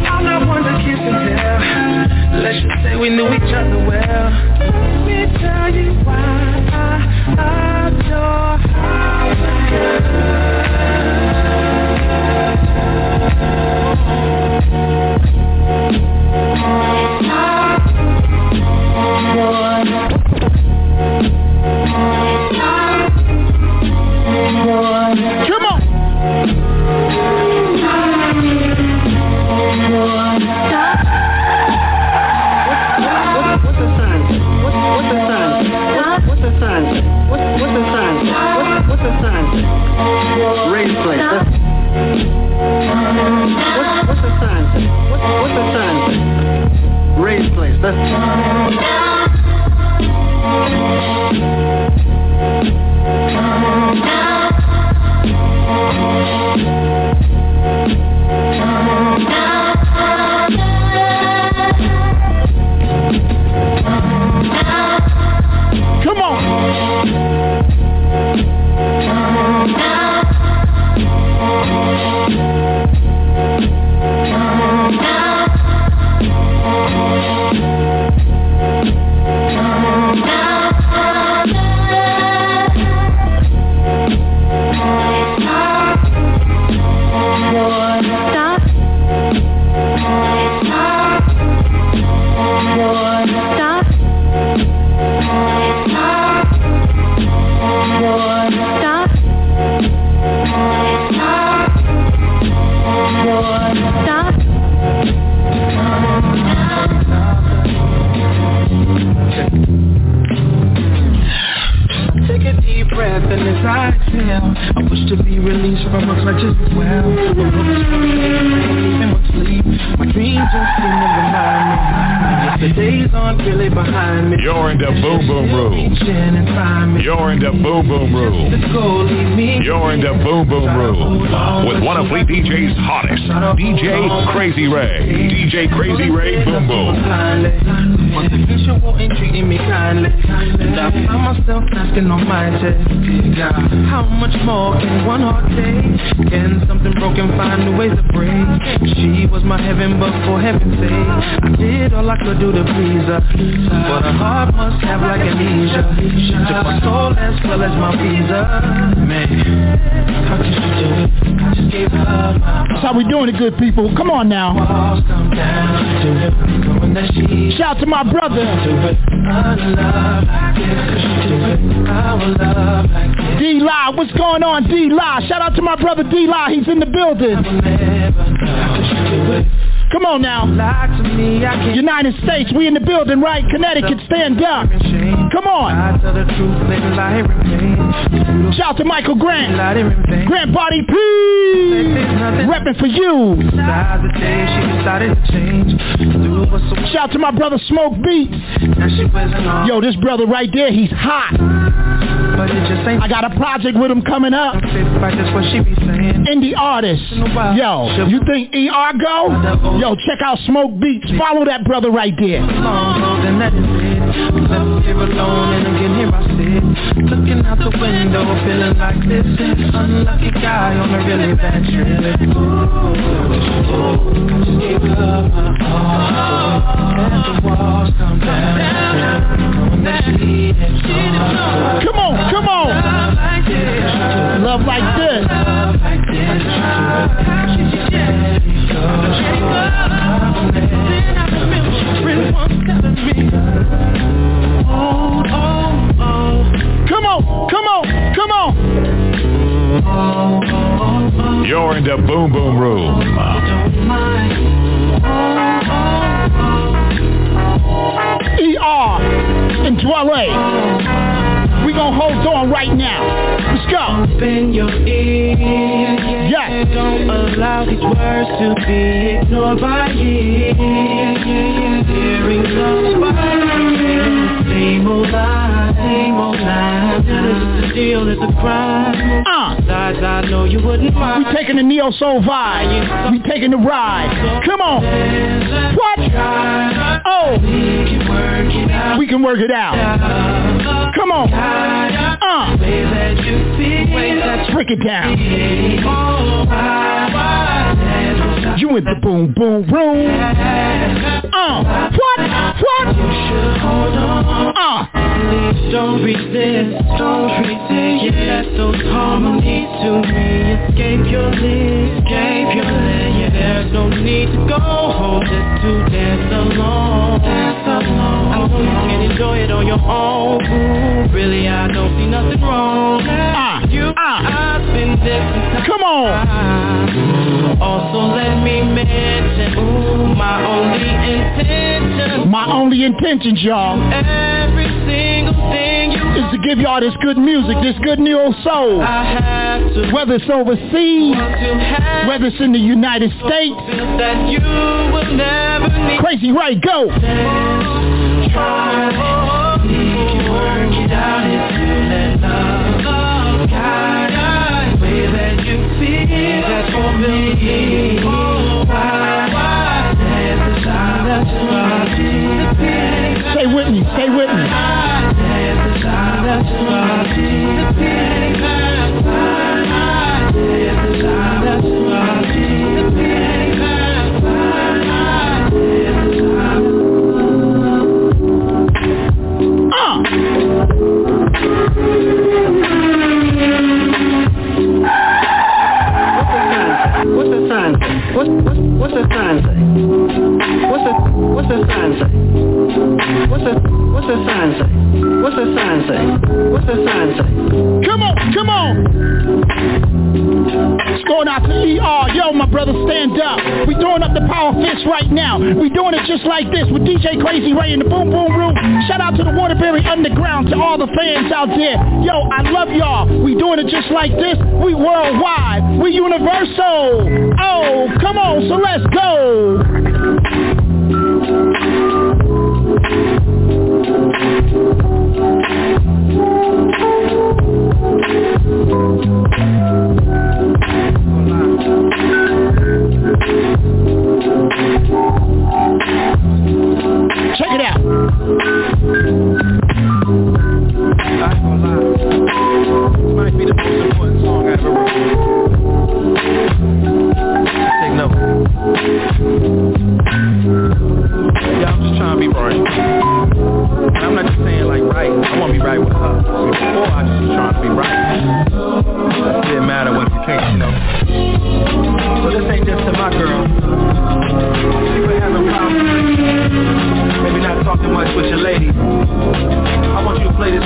I'm not one to kiss and tell. Let's just say we knew each other well. Let me tell you why I adore Come Raise place. Exhale I wish to be released from my clutches as well. But what is even with sleep My dreams just seem to remind me The days aren't really behind me. You're in the Boom Boom Room. You're in the Boom Boom Room. You're in the Boom Boom Room with one of Fleet DJ's hottest, DJ Krazy Ray. DJ Krazy Ray Boom Boom. But the future wasn't treating me kindly And I myself asking on my chest How much more can one heart take? Can something broken find new ways to break? She was my heaven but for heaven's sake I did all I could to please her But her heart must have like amnesia. She took my soul as well as my visa. Man, how she do it? That's how we doing it, good people. Come on now. Shout out to my brother. D Live, what's going on, D Live? Shout out to my brother D Live, he's in the building. Come on now. United States, we in the building, right? Connecticut, stand up. Come on. Shout out to Michael Grant. Grant Body P. Repping for you. Shout out to my brother Smoke Beats. Yo, this brother right there, he's hot. I got a project with him coming up. Indie artist. Yo, you think ER go? Yo, check out Smoke Beats. Follow that brother right there. Looking out the window, feeling like this is unlucky guy on a really bad trip. Just gave up my all. Let the walls come down. Knowing that she is Come on, come on. Love like this. Come on, come on, come on. You're in the Boom Boom Room. ER in Dwelle. Gonna hold on right now. Let's go. Open your ears. Yes. Don't allow these words to be ignored by. Hearing fire. Same old lie, same old lie. This is the deal, it's a crime. Uh. Besides, I know you wouldn't mind. We taking the neo soul vibe. We taking the ride. Come on. What? Oh. We can work it out. Come on. Uh. Break it down. You in the boom boom room. Uh. What? What? Uh. Don't resist, don't resist. You let those harmonies to me. Escape your lips, escape your lips. There's no need to go home just to dance alone. Dance alone. I know you can enjoy it on your own. Ooh, really, I don't see nothing wrong. Uh, you, I've been there Come on. Also, let me mention, ooh, my only intention. My only intentions, y'all, Every single thing you is to give y'all this good music, this good soul. I have to Whether it's overseas, whether it's in the United States. that you will never need. Crazy right, go. Try, we can work it out if you let love guide the way that you feel. That's for me. Why, why, there's a side that's right. Stay with me, stay with me. What's the sign say? What's, the, what's the sign say? What's the, what's the sign say? What's the sign say? What's the sign say? Come on, come on. It's going out to ER. Yo, my brother, stand up. We throwing up the power fist right now. We doing it just like this with DJ Krazy Ray in the Boom Boom Room. Shout out to the Waterbury Underground, to all the fans out there. Yo, I love y'all. We doing it just like this. We worldwide. We universal. Oh, come on, so let's go. Thank you.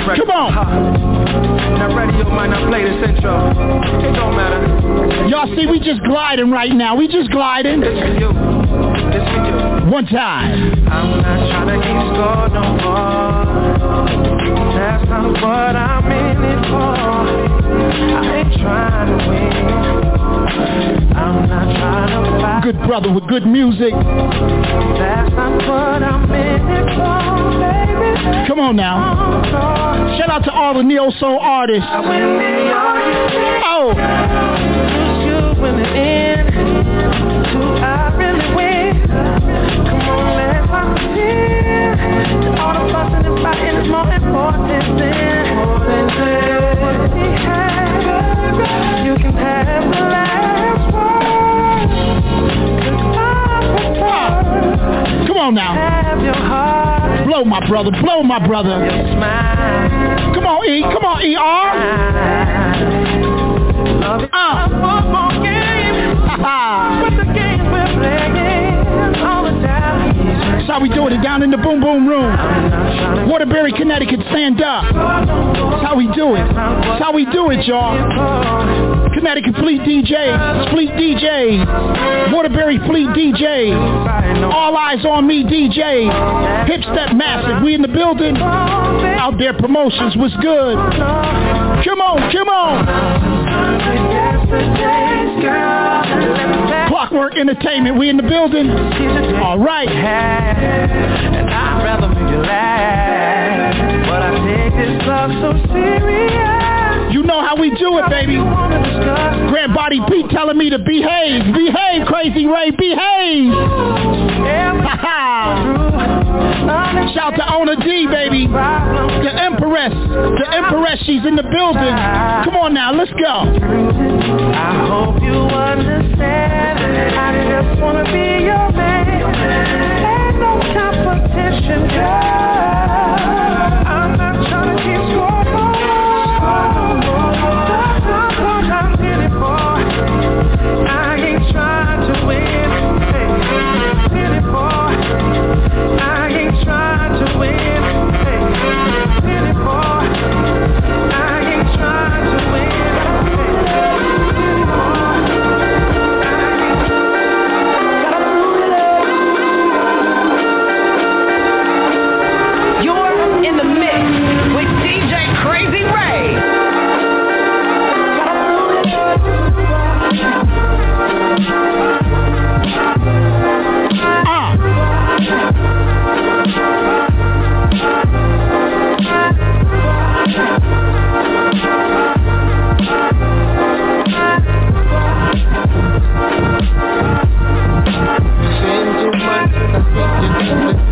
Record. Come on. That radio might not oh play this intro. It don't matter. Y'all see, we just gliding right now. We just gliding. For you. For you. One time. I'm not trying to keep score no more. That's not what I'm in it for. I ain't trying to win. I'm not trying to fight. Good brother with good music. That's not what I'm for, baby. Come on now. Shout out to all the neo soul artists. Oh. You win it in. Do I really win? Come on, let's lock it. All the fussing and fighting is more important than on now. Have your heart. Blow my brother. Blow my brother. Come on, E. Come on, ER. Uh. Football game. <laughs> But the games we're playing all the time. That's how we doing it down in the boom boom room. Waterbury, Connecticut, stand up. That's how we do it. That's how we do it, y'all. Connecticut Fleet DJs, Fleet DJs, Waterbury Fleet DJs, All Eyes on Me DJ. Hip Step Massive, we in the building. Out there promotions, was good? Come on, come on. Clockwork Entertainment, we in the building. All right. I'd rather make you laugh. But I take this love so serious. You know how we do it, baby. Grant Body P telling me to behave. Behave, Krazy Ray, behave. <laughs> Shout to Onni D, baby. The Empress. The Empress, she's in the building. Come on now, let's go. I hope you understand. I just wanna be your man. Ain't no competition, girl. You're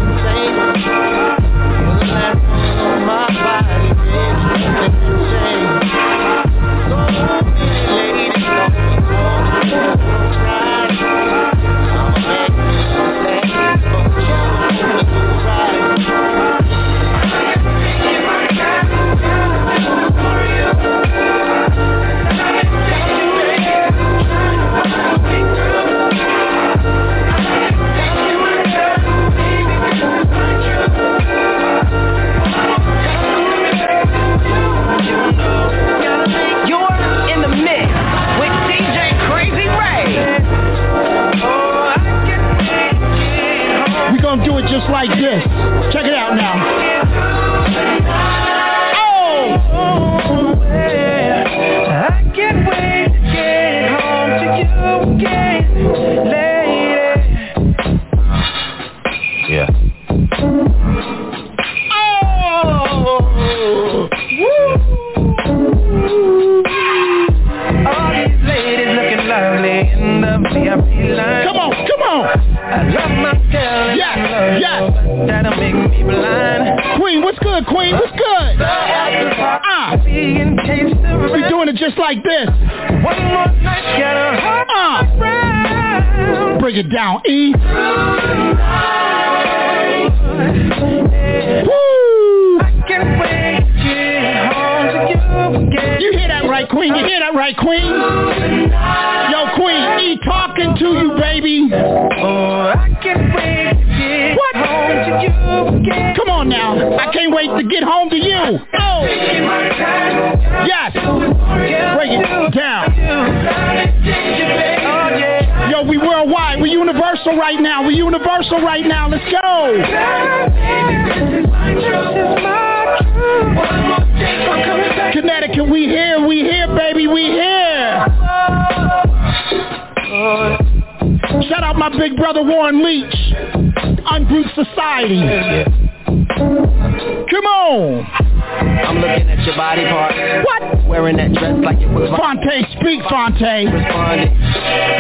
Universal right now. Let's go. Connecticut, we here. We here, baby. We here. Shout out my big brother Warren Leach. Ungroup Society. Come on. I'm looking at your body part. What? Wearing that dress like it was Phonte, speak Phonte. Responding.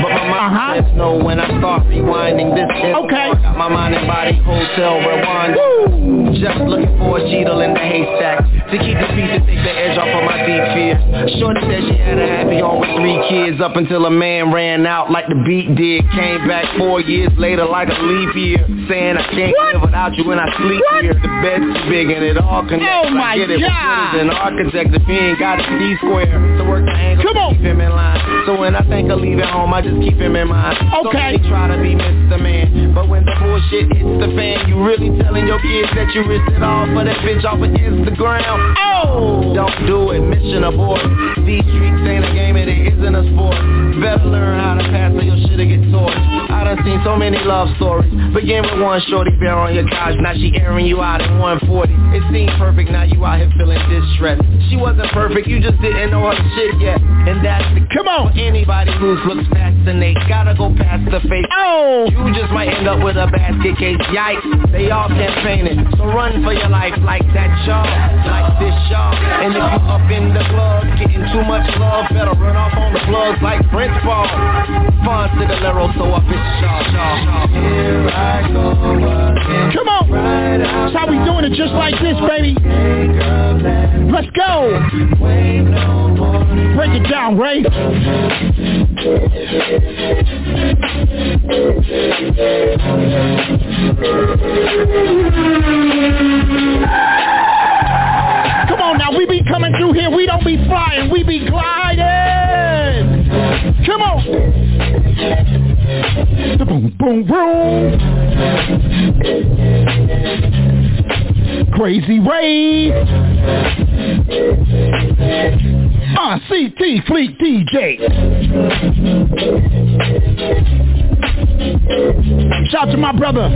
But my mind uh-huh. says no when I start rewinding this is Okay. Got my mind and body hotel rewind. Woo. Just looking for a cheetle in the haystack to keep the peace and take the edge off of my deep fear. Shorty said she had a happy home with three kids up until a man ran out like the beat did. Came back four years later like a leap year, saying I can't What? live without you when I sleep What? here. The bed's too big and it all connects. Oh, my I get it. God. But good as an architect if he ain't got a D square to work the angle. Come on. Keep him in line. So when I think of leaving home, I just keep him in mind. So Okay. many try to be Mr. Man, but when the bullshit hits the fan, you really telling your kids that you risked it all for that bitch off of Instagram. Oh. Don't do it, mission abort. These streets ain't a game and it isn't a sport. Better learn how to pass or your shit'll get torched. I done seen so many love stories. Begin with one shorty bear on your couch, now she airing you out at 140. It seemed perfect, now you out here feeling distressed. She wasn't perfect, you just didn't know her shit yet. And that's the Come on. anybody who's looks fascinate. Gotta go past the face. Oh. You just might end up with a basket case. Yikes, they all campaigning. So run for your life like that, y'all. Like this, y'all. And if you up in the club, getting too much love, better run off on the plugs like Prince. Fun to the Lero, so y'all, y'all. Here I go again. Come on. That's how we doing it just like this, baby. Let's go. Break it down, Ray. Come on now, we be coming through here. We don't be flying, we be gliding. Come on. Boom, boom, boom. Krazy Ray. Uh, CT Fleet DJ. Shout out to my brother,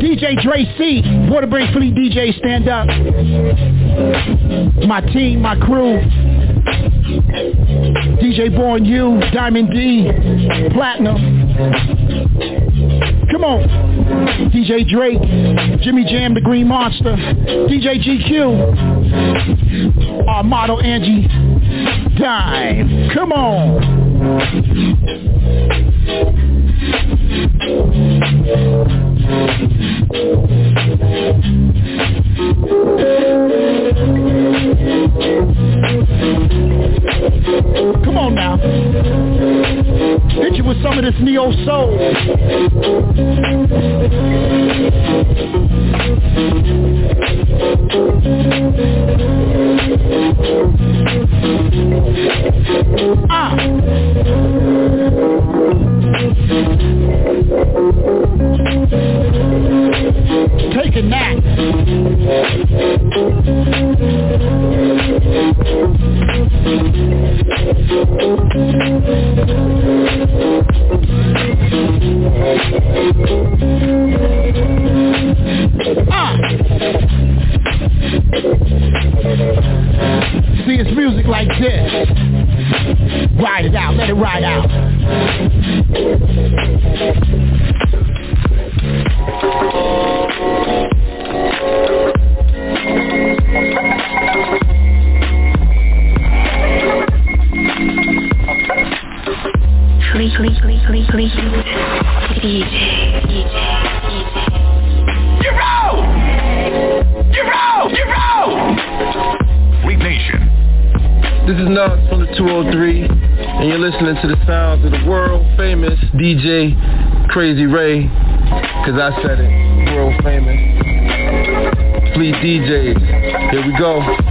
DJ Dre C, Waterbury Fleet DJ, stand up. My team, my crew, DJ Born U, Diamond D, Platinum. Come on. DJ Drake, Jimmy Jam, the Green Monster, DJ GQ, our model Angie Dime. Come on. Come on now. Hit you with some of this neo soul. Ah. Take a nap. See, it's music like this. Ride it out. Let it ride out. DJ Krazy Ray, cause I said it, world famous. Fleet DJs, here we go.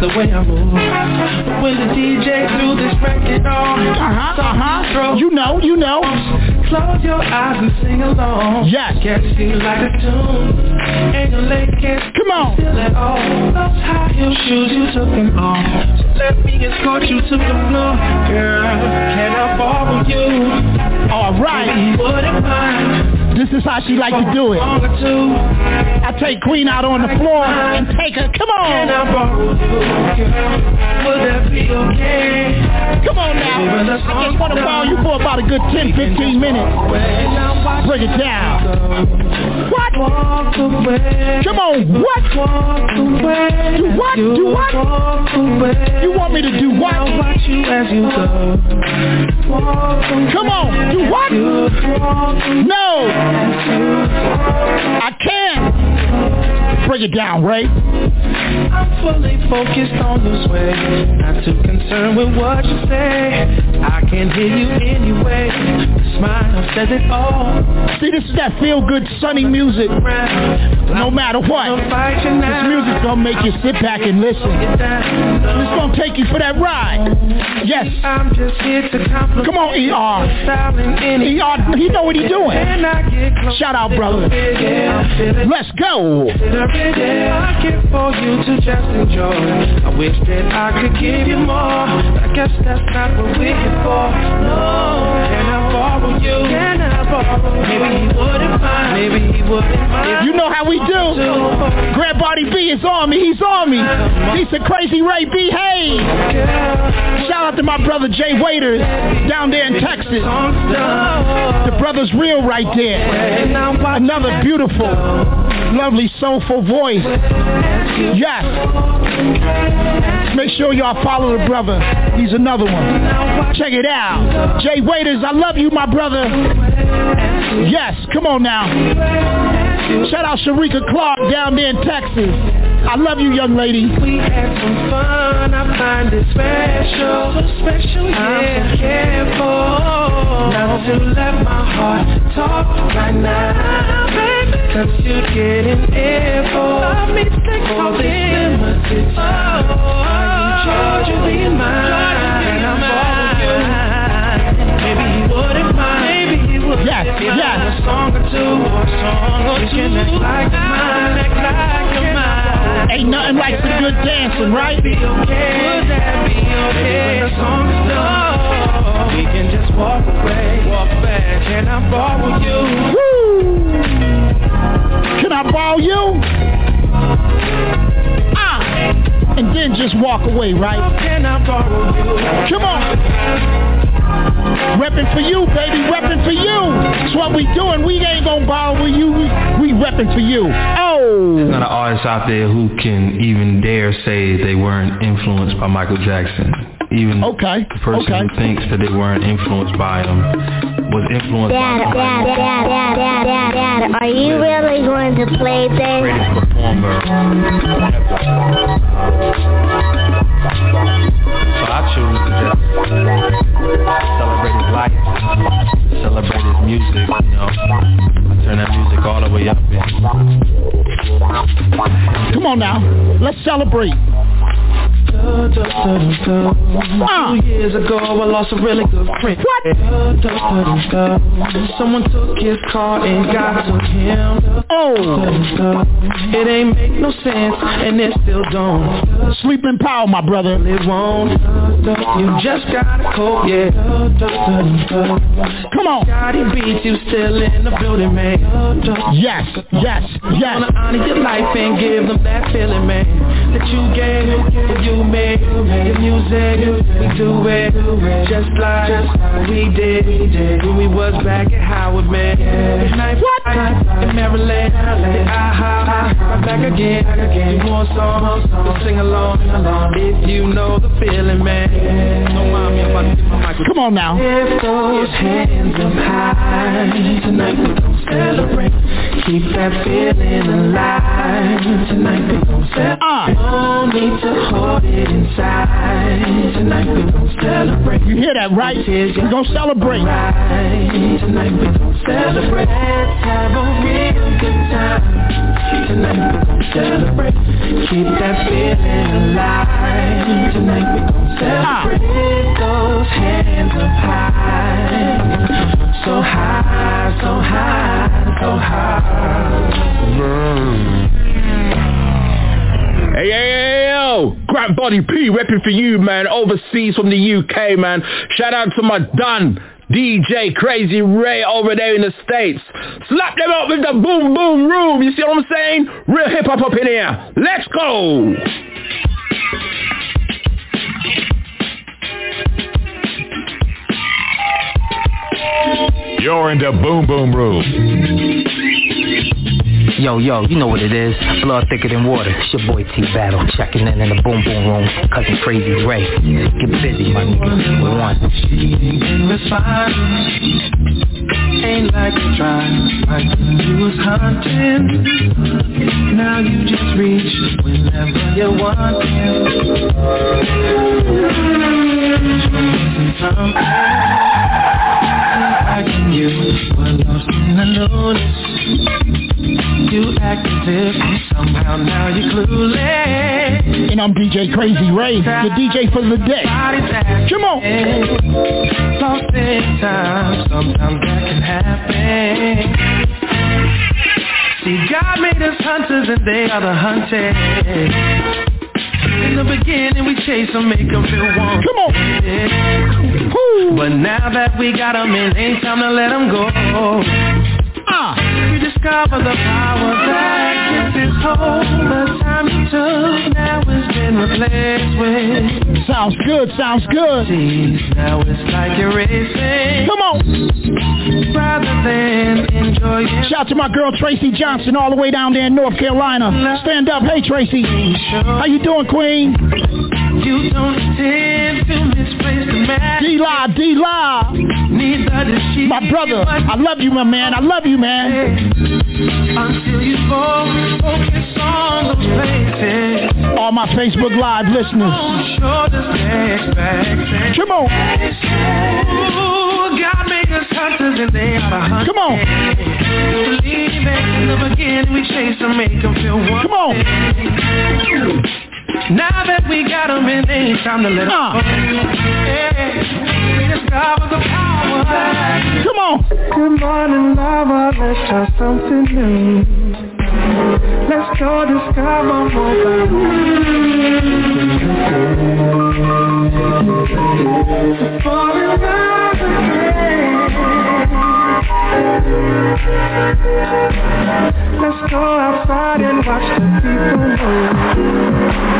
The way I move. When the DJ threw this record on Uh-huh, uh-huh. You know, you know. Close your eyes and sing along. Yes. Catch you like a tune. And your leg can't Come on. Feel at all. Those high heel shoes you took them off. Let me escort you to the floor. Girl, can I borrow you? Alright Wouldn't mind this is how she like to do it. I take Queen out on the floor and take her. Come on. Come on now. I just want to borrow you for about a good 10, 15 minutes. Break it down. What? Come on. What? Do what? Do what? You want me to do what? Come on. Do what? No. I can't. Break it down, Ray. I'm fully focused on this way Not too concerned with what you say I can hear you anyway The smile says it all See, this is that feel-good, sunny music. No matter what. This music's gonna make you sit back and listen. It's gonna take you for that ride. Yes. I'm just here to Come on, ER. ER, he know what he's doing. Shout out, brother. Let's go. I care for you to just enjoy I wish that I could give you more I guess that's not what we're for No, can I borrow you? Can I borrow You know how we do Grant Body P is on me, he's on me He's a Krazy Ray Behave Shout out to my brother Jay Waiters Down there in Texas The brother's real right there Another beautiful Lovely soulful voice Yes. Make sure y'all follow the brother. He's another one. Check it out. Jay Waiters, I love you, my brother. Yes, come on now. Shout out Sharika Clark down there in Texas. I love you, young lady. We had some fun, I find it special, so special, yeah. I'm so careful not to let my heart talk right now, baby. Cause airful. Love me, take all this limited time. You charging me mine? And I'm all Yes, yes. a song or two, a song or two. You can act like mine, like mine. Ain't nothing like some good dancing, right? Be okay. Would that be okay? When the song is done, we can just walk away. Walk back. Can I borrow you? Woo! Can I borrow you? Ah! And then just walk away, right? Can I borrow you? Come on. Repping for you, baby, repping for you. That's what we doing. We ain't gonna borrow with you. We, we repping for you. Oh. There's not an artist out there who can even dare say they weren't influenced by Michael Jackson. Even okay. the person okay. who thinks that they weren't influenced by him was influenced Dad, by Dad, Dad, Dad, Dad, Dad, Dad, are you really going to play this? greatest performer ever. I choose to just celebrate his life, celebrate his music, you know. Turn that music all the way up Come on now. Let's celebrate. Two years ago, I lost a really good friend. What? Someone took his car and God took him. Oh. It ain't make no sense, and it still don't. Sleep in power, my brother. It won't. You just gotta cope, yeah. Come on. Scotty beat you still in the building, man. Yes, yes, yes. Wanna honor your life and give them that feeling, man. That you gave, you made. Your music, we do it just like we did when we was back at Howard, man. What? in Maryland, aha, right back again. You want songs to sing along if you know the feeling, man. Don't mind me, I'm about to get my mic. Come on now. Lift those hands up high tonight. We gon' celebrate. Keep that feeling alive tonight. We gon' celebrate. Uh. No need to hold it inside tonight. We gon' celebrate. You hear that, right? We're going to celebrate. Tonight we gon' celebrate. Let's have a real good time. Tonight we gon' celebrate. Keep that feeling alive. Tonight we gon' celebrate. Lift those hands up high. So high, so high, so high. Hey, hey, hey, yo! Grant Body P repping for you, man. Overseas from the UK, man. Shout out to my Dun. DJ Krazy Ray over there in the States. Slap them up with the boom boom room. You see what I'm saying? Real hip hop up in here. Let's go. You're in the Boom Boom Room. Yo, yo, you know what it is. Blood thicker than water. It's your boy T Battle. Checking in in the boom boom room. Cousin Krazy Ray. Get busy, my nigga. We one. Ain't like you tried, like you was hunting. Now you just reach whenever you want Something you were lost the notice. You act as if somehow now you're clueless. And I'm DJ Krazy Ray, the DJ for the day. Come on. Lost in time, sometimes that can happen. See, God made us hunters and they are the hunted. In the beginning we chase them, make them feel warm. Come on. But now that we got them in, ain't time to let them go. Ah. Discover the power that gets its hold. The time you took now has been replaced with. Sounds good, sounds good. Now it's like you're racing. Come on. Rather than enjoy it. Shout out to my girl Tracy Johnson all the way down there in North Carolina. Stand up. Hey Tracy. How you doing, Queen? You don't intend to misplace the man. D-La, D-La. Neither does she. My brother. I love you, my man. I love you, man. Until you go focus on those places. All my Facebook Live listeners. Come on. God made us hunters and they are hunters. Come on. Believe. In the beginning we chase them, make them feel one. Come on. Now that we got them in, ain't time to let them go. Yeah. We discover the power. Come on. Good morning, lover. Let's try something new. Let's go discover more about in love again. Let's go outside and watch the people move.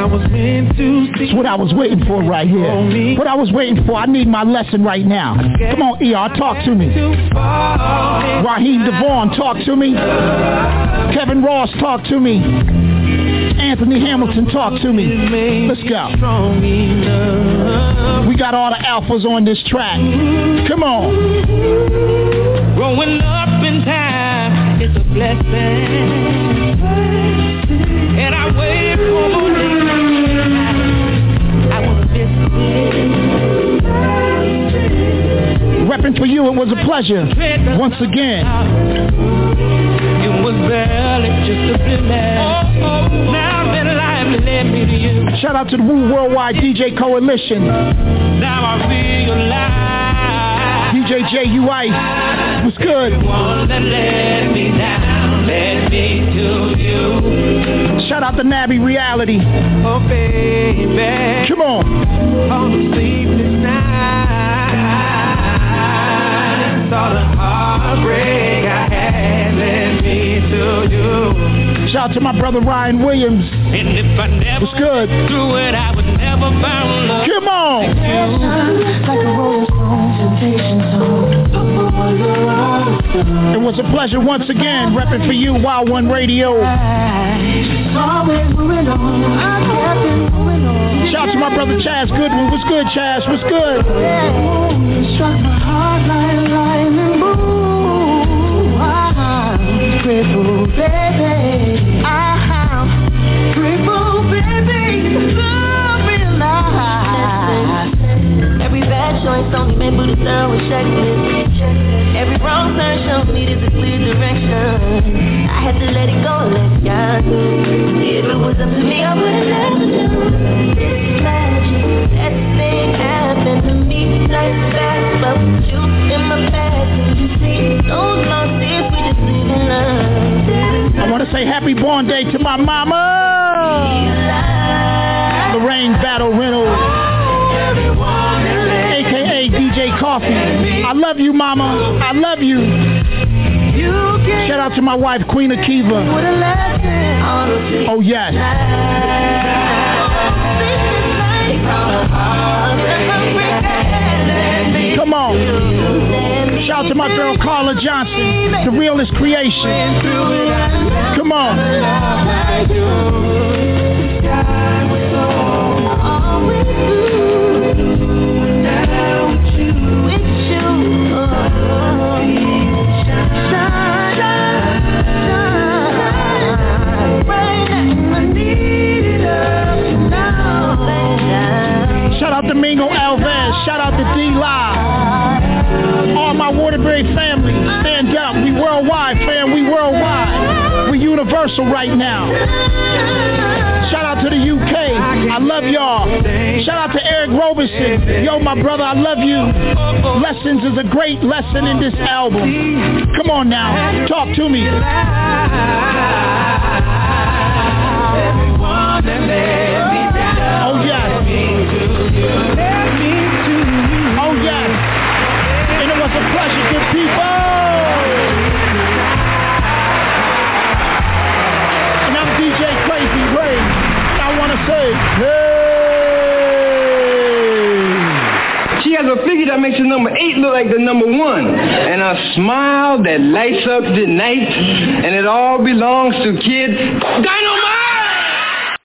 I was meant to see. It's what I was waiting for right here. What I was waiting for. I need my lesson right now. Come on, ER, talk to me. Raheem DeVaughn, talk to me. Kevin Ross, talk to me. Anthony Hamilton, talk to me. Let's go. We got all the alphas on this track. Come on. Growing up in time is a blessing. Repping for you, it was a pleasure. Once again. It was barely just a blemish. Now that life led me to you. Shout out to the Wu Worldwide DJ Coalition. Now I realize. DJ J.U. Ice. What's good? One that led me down, led me to you. Shout out to Nabby Reality. Oh. Come on. All the heartbreak I had led me to you. Shout out to my brother Ryan Williams. And if I never What's good? through it, I would never found love. Come on. Like a rolling stone, It was a pleasure once again repping for you, Wild One Radio. Shout out to my brother Chaz Goodwin. What's good, Chaz? What's good? Every bad choice only made thorough with checklist. Every wrong turn showed me there's a clear direction. I had to let it go and let God do. If it was up to me, I would have never done this magic. That thing happened to me like that. But with you in my past, you see those long days we just live in love. I want to say happy born day to my mama. Lorraine Battle Reynolds. Oh, AKA DJ Coffee. I love you, mama. I love you. Shout out to my wife, Queen Akiva. Oh, yes. Come on. Shout out to my girl Carla Johnson, the realest creation. Come on. Right now. Shout out to the UK. I love y'all. Shout out to Eric Roberson. Yo, my brother, I love you. Lessons is a great lesson in this album. Come on now. Talk to me. Oh, yes. Oh, yes. And it was a pleasure, good people. And I'm DJ Krazy Ray. I want to say, hey. She has a figure that makes the number eight look like the number one. And a smile that lights up the night. And it all belongs to Kid Dynamite!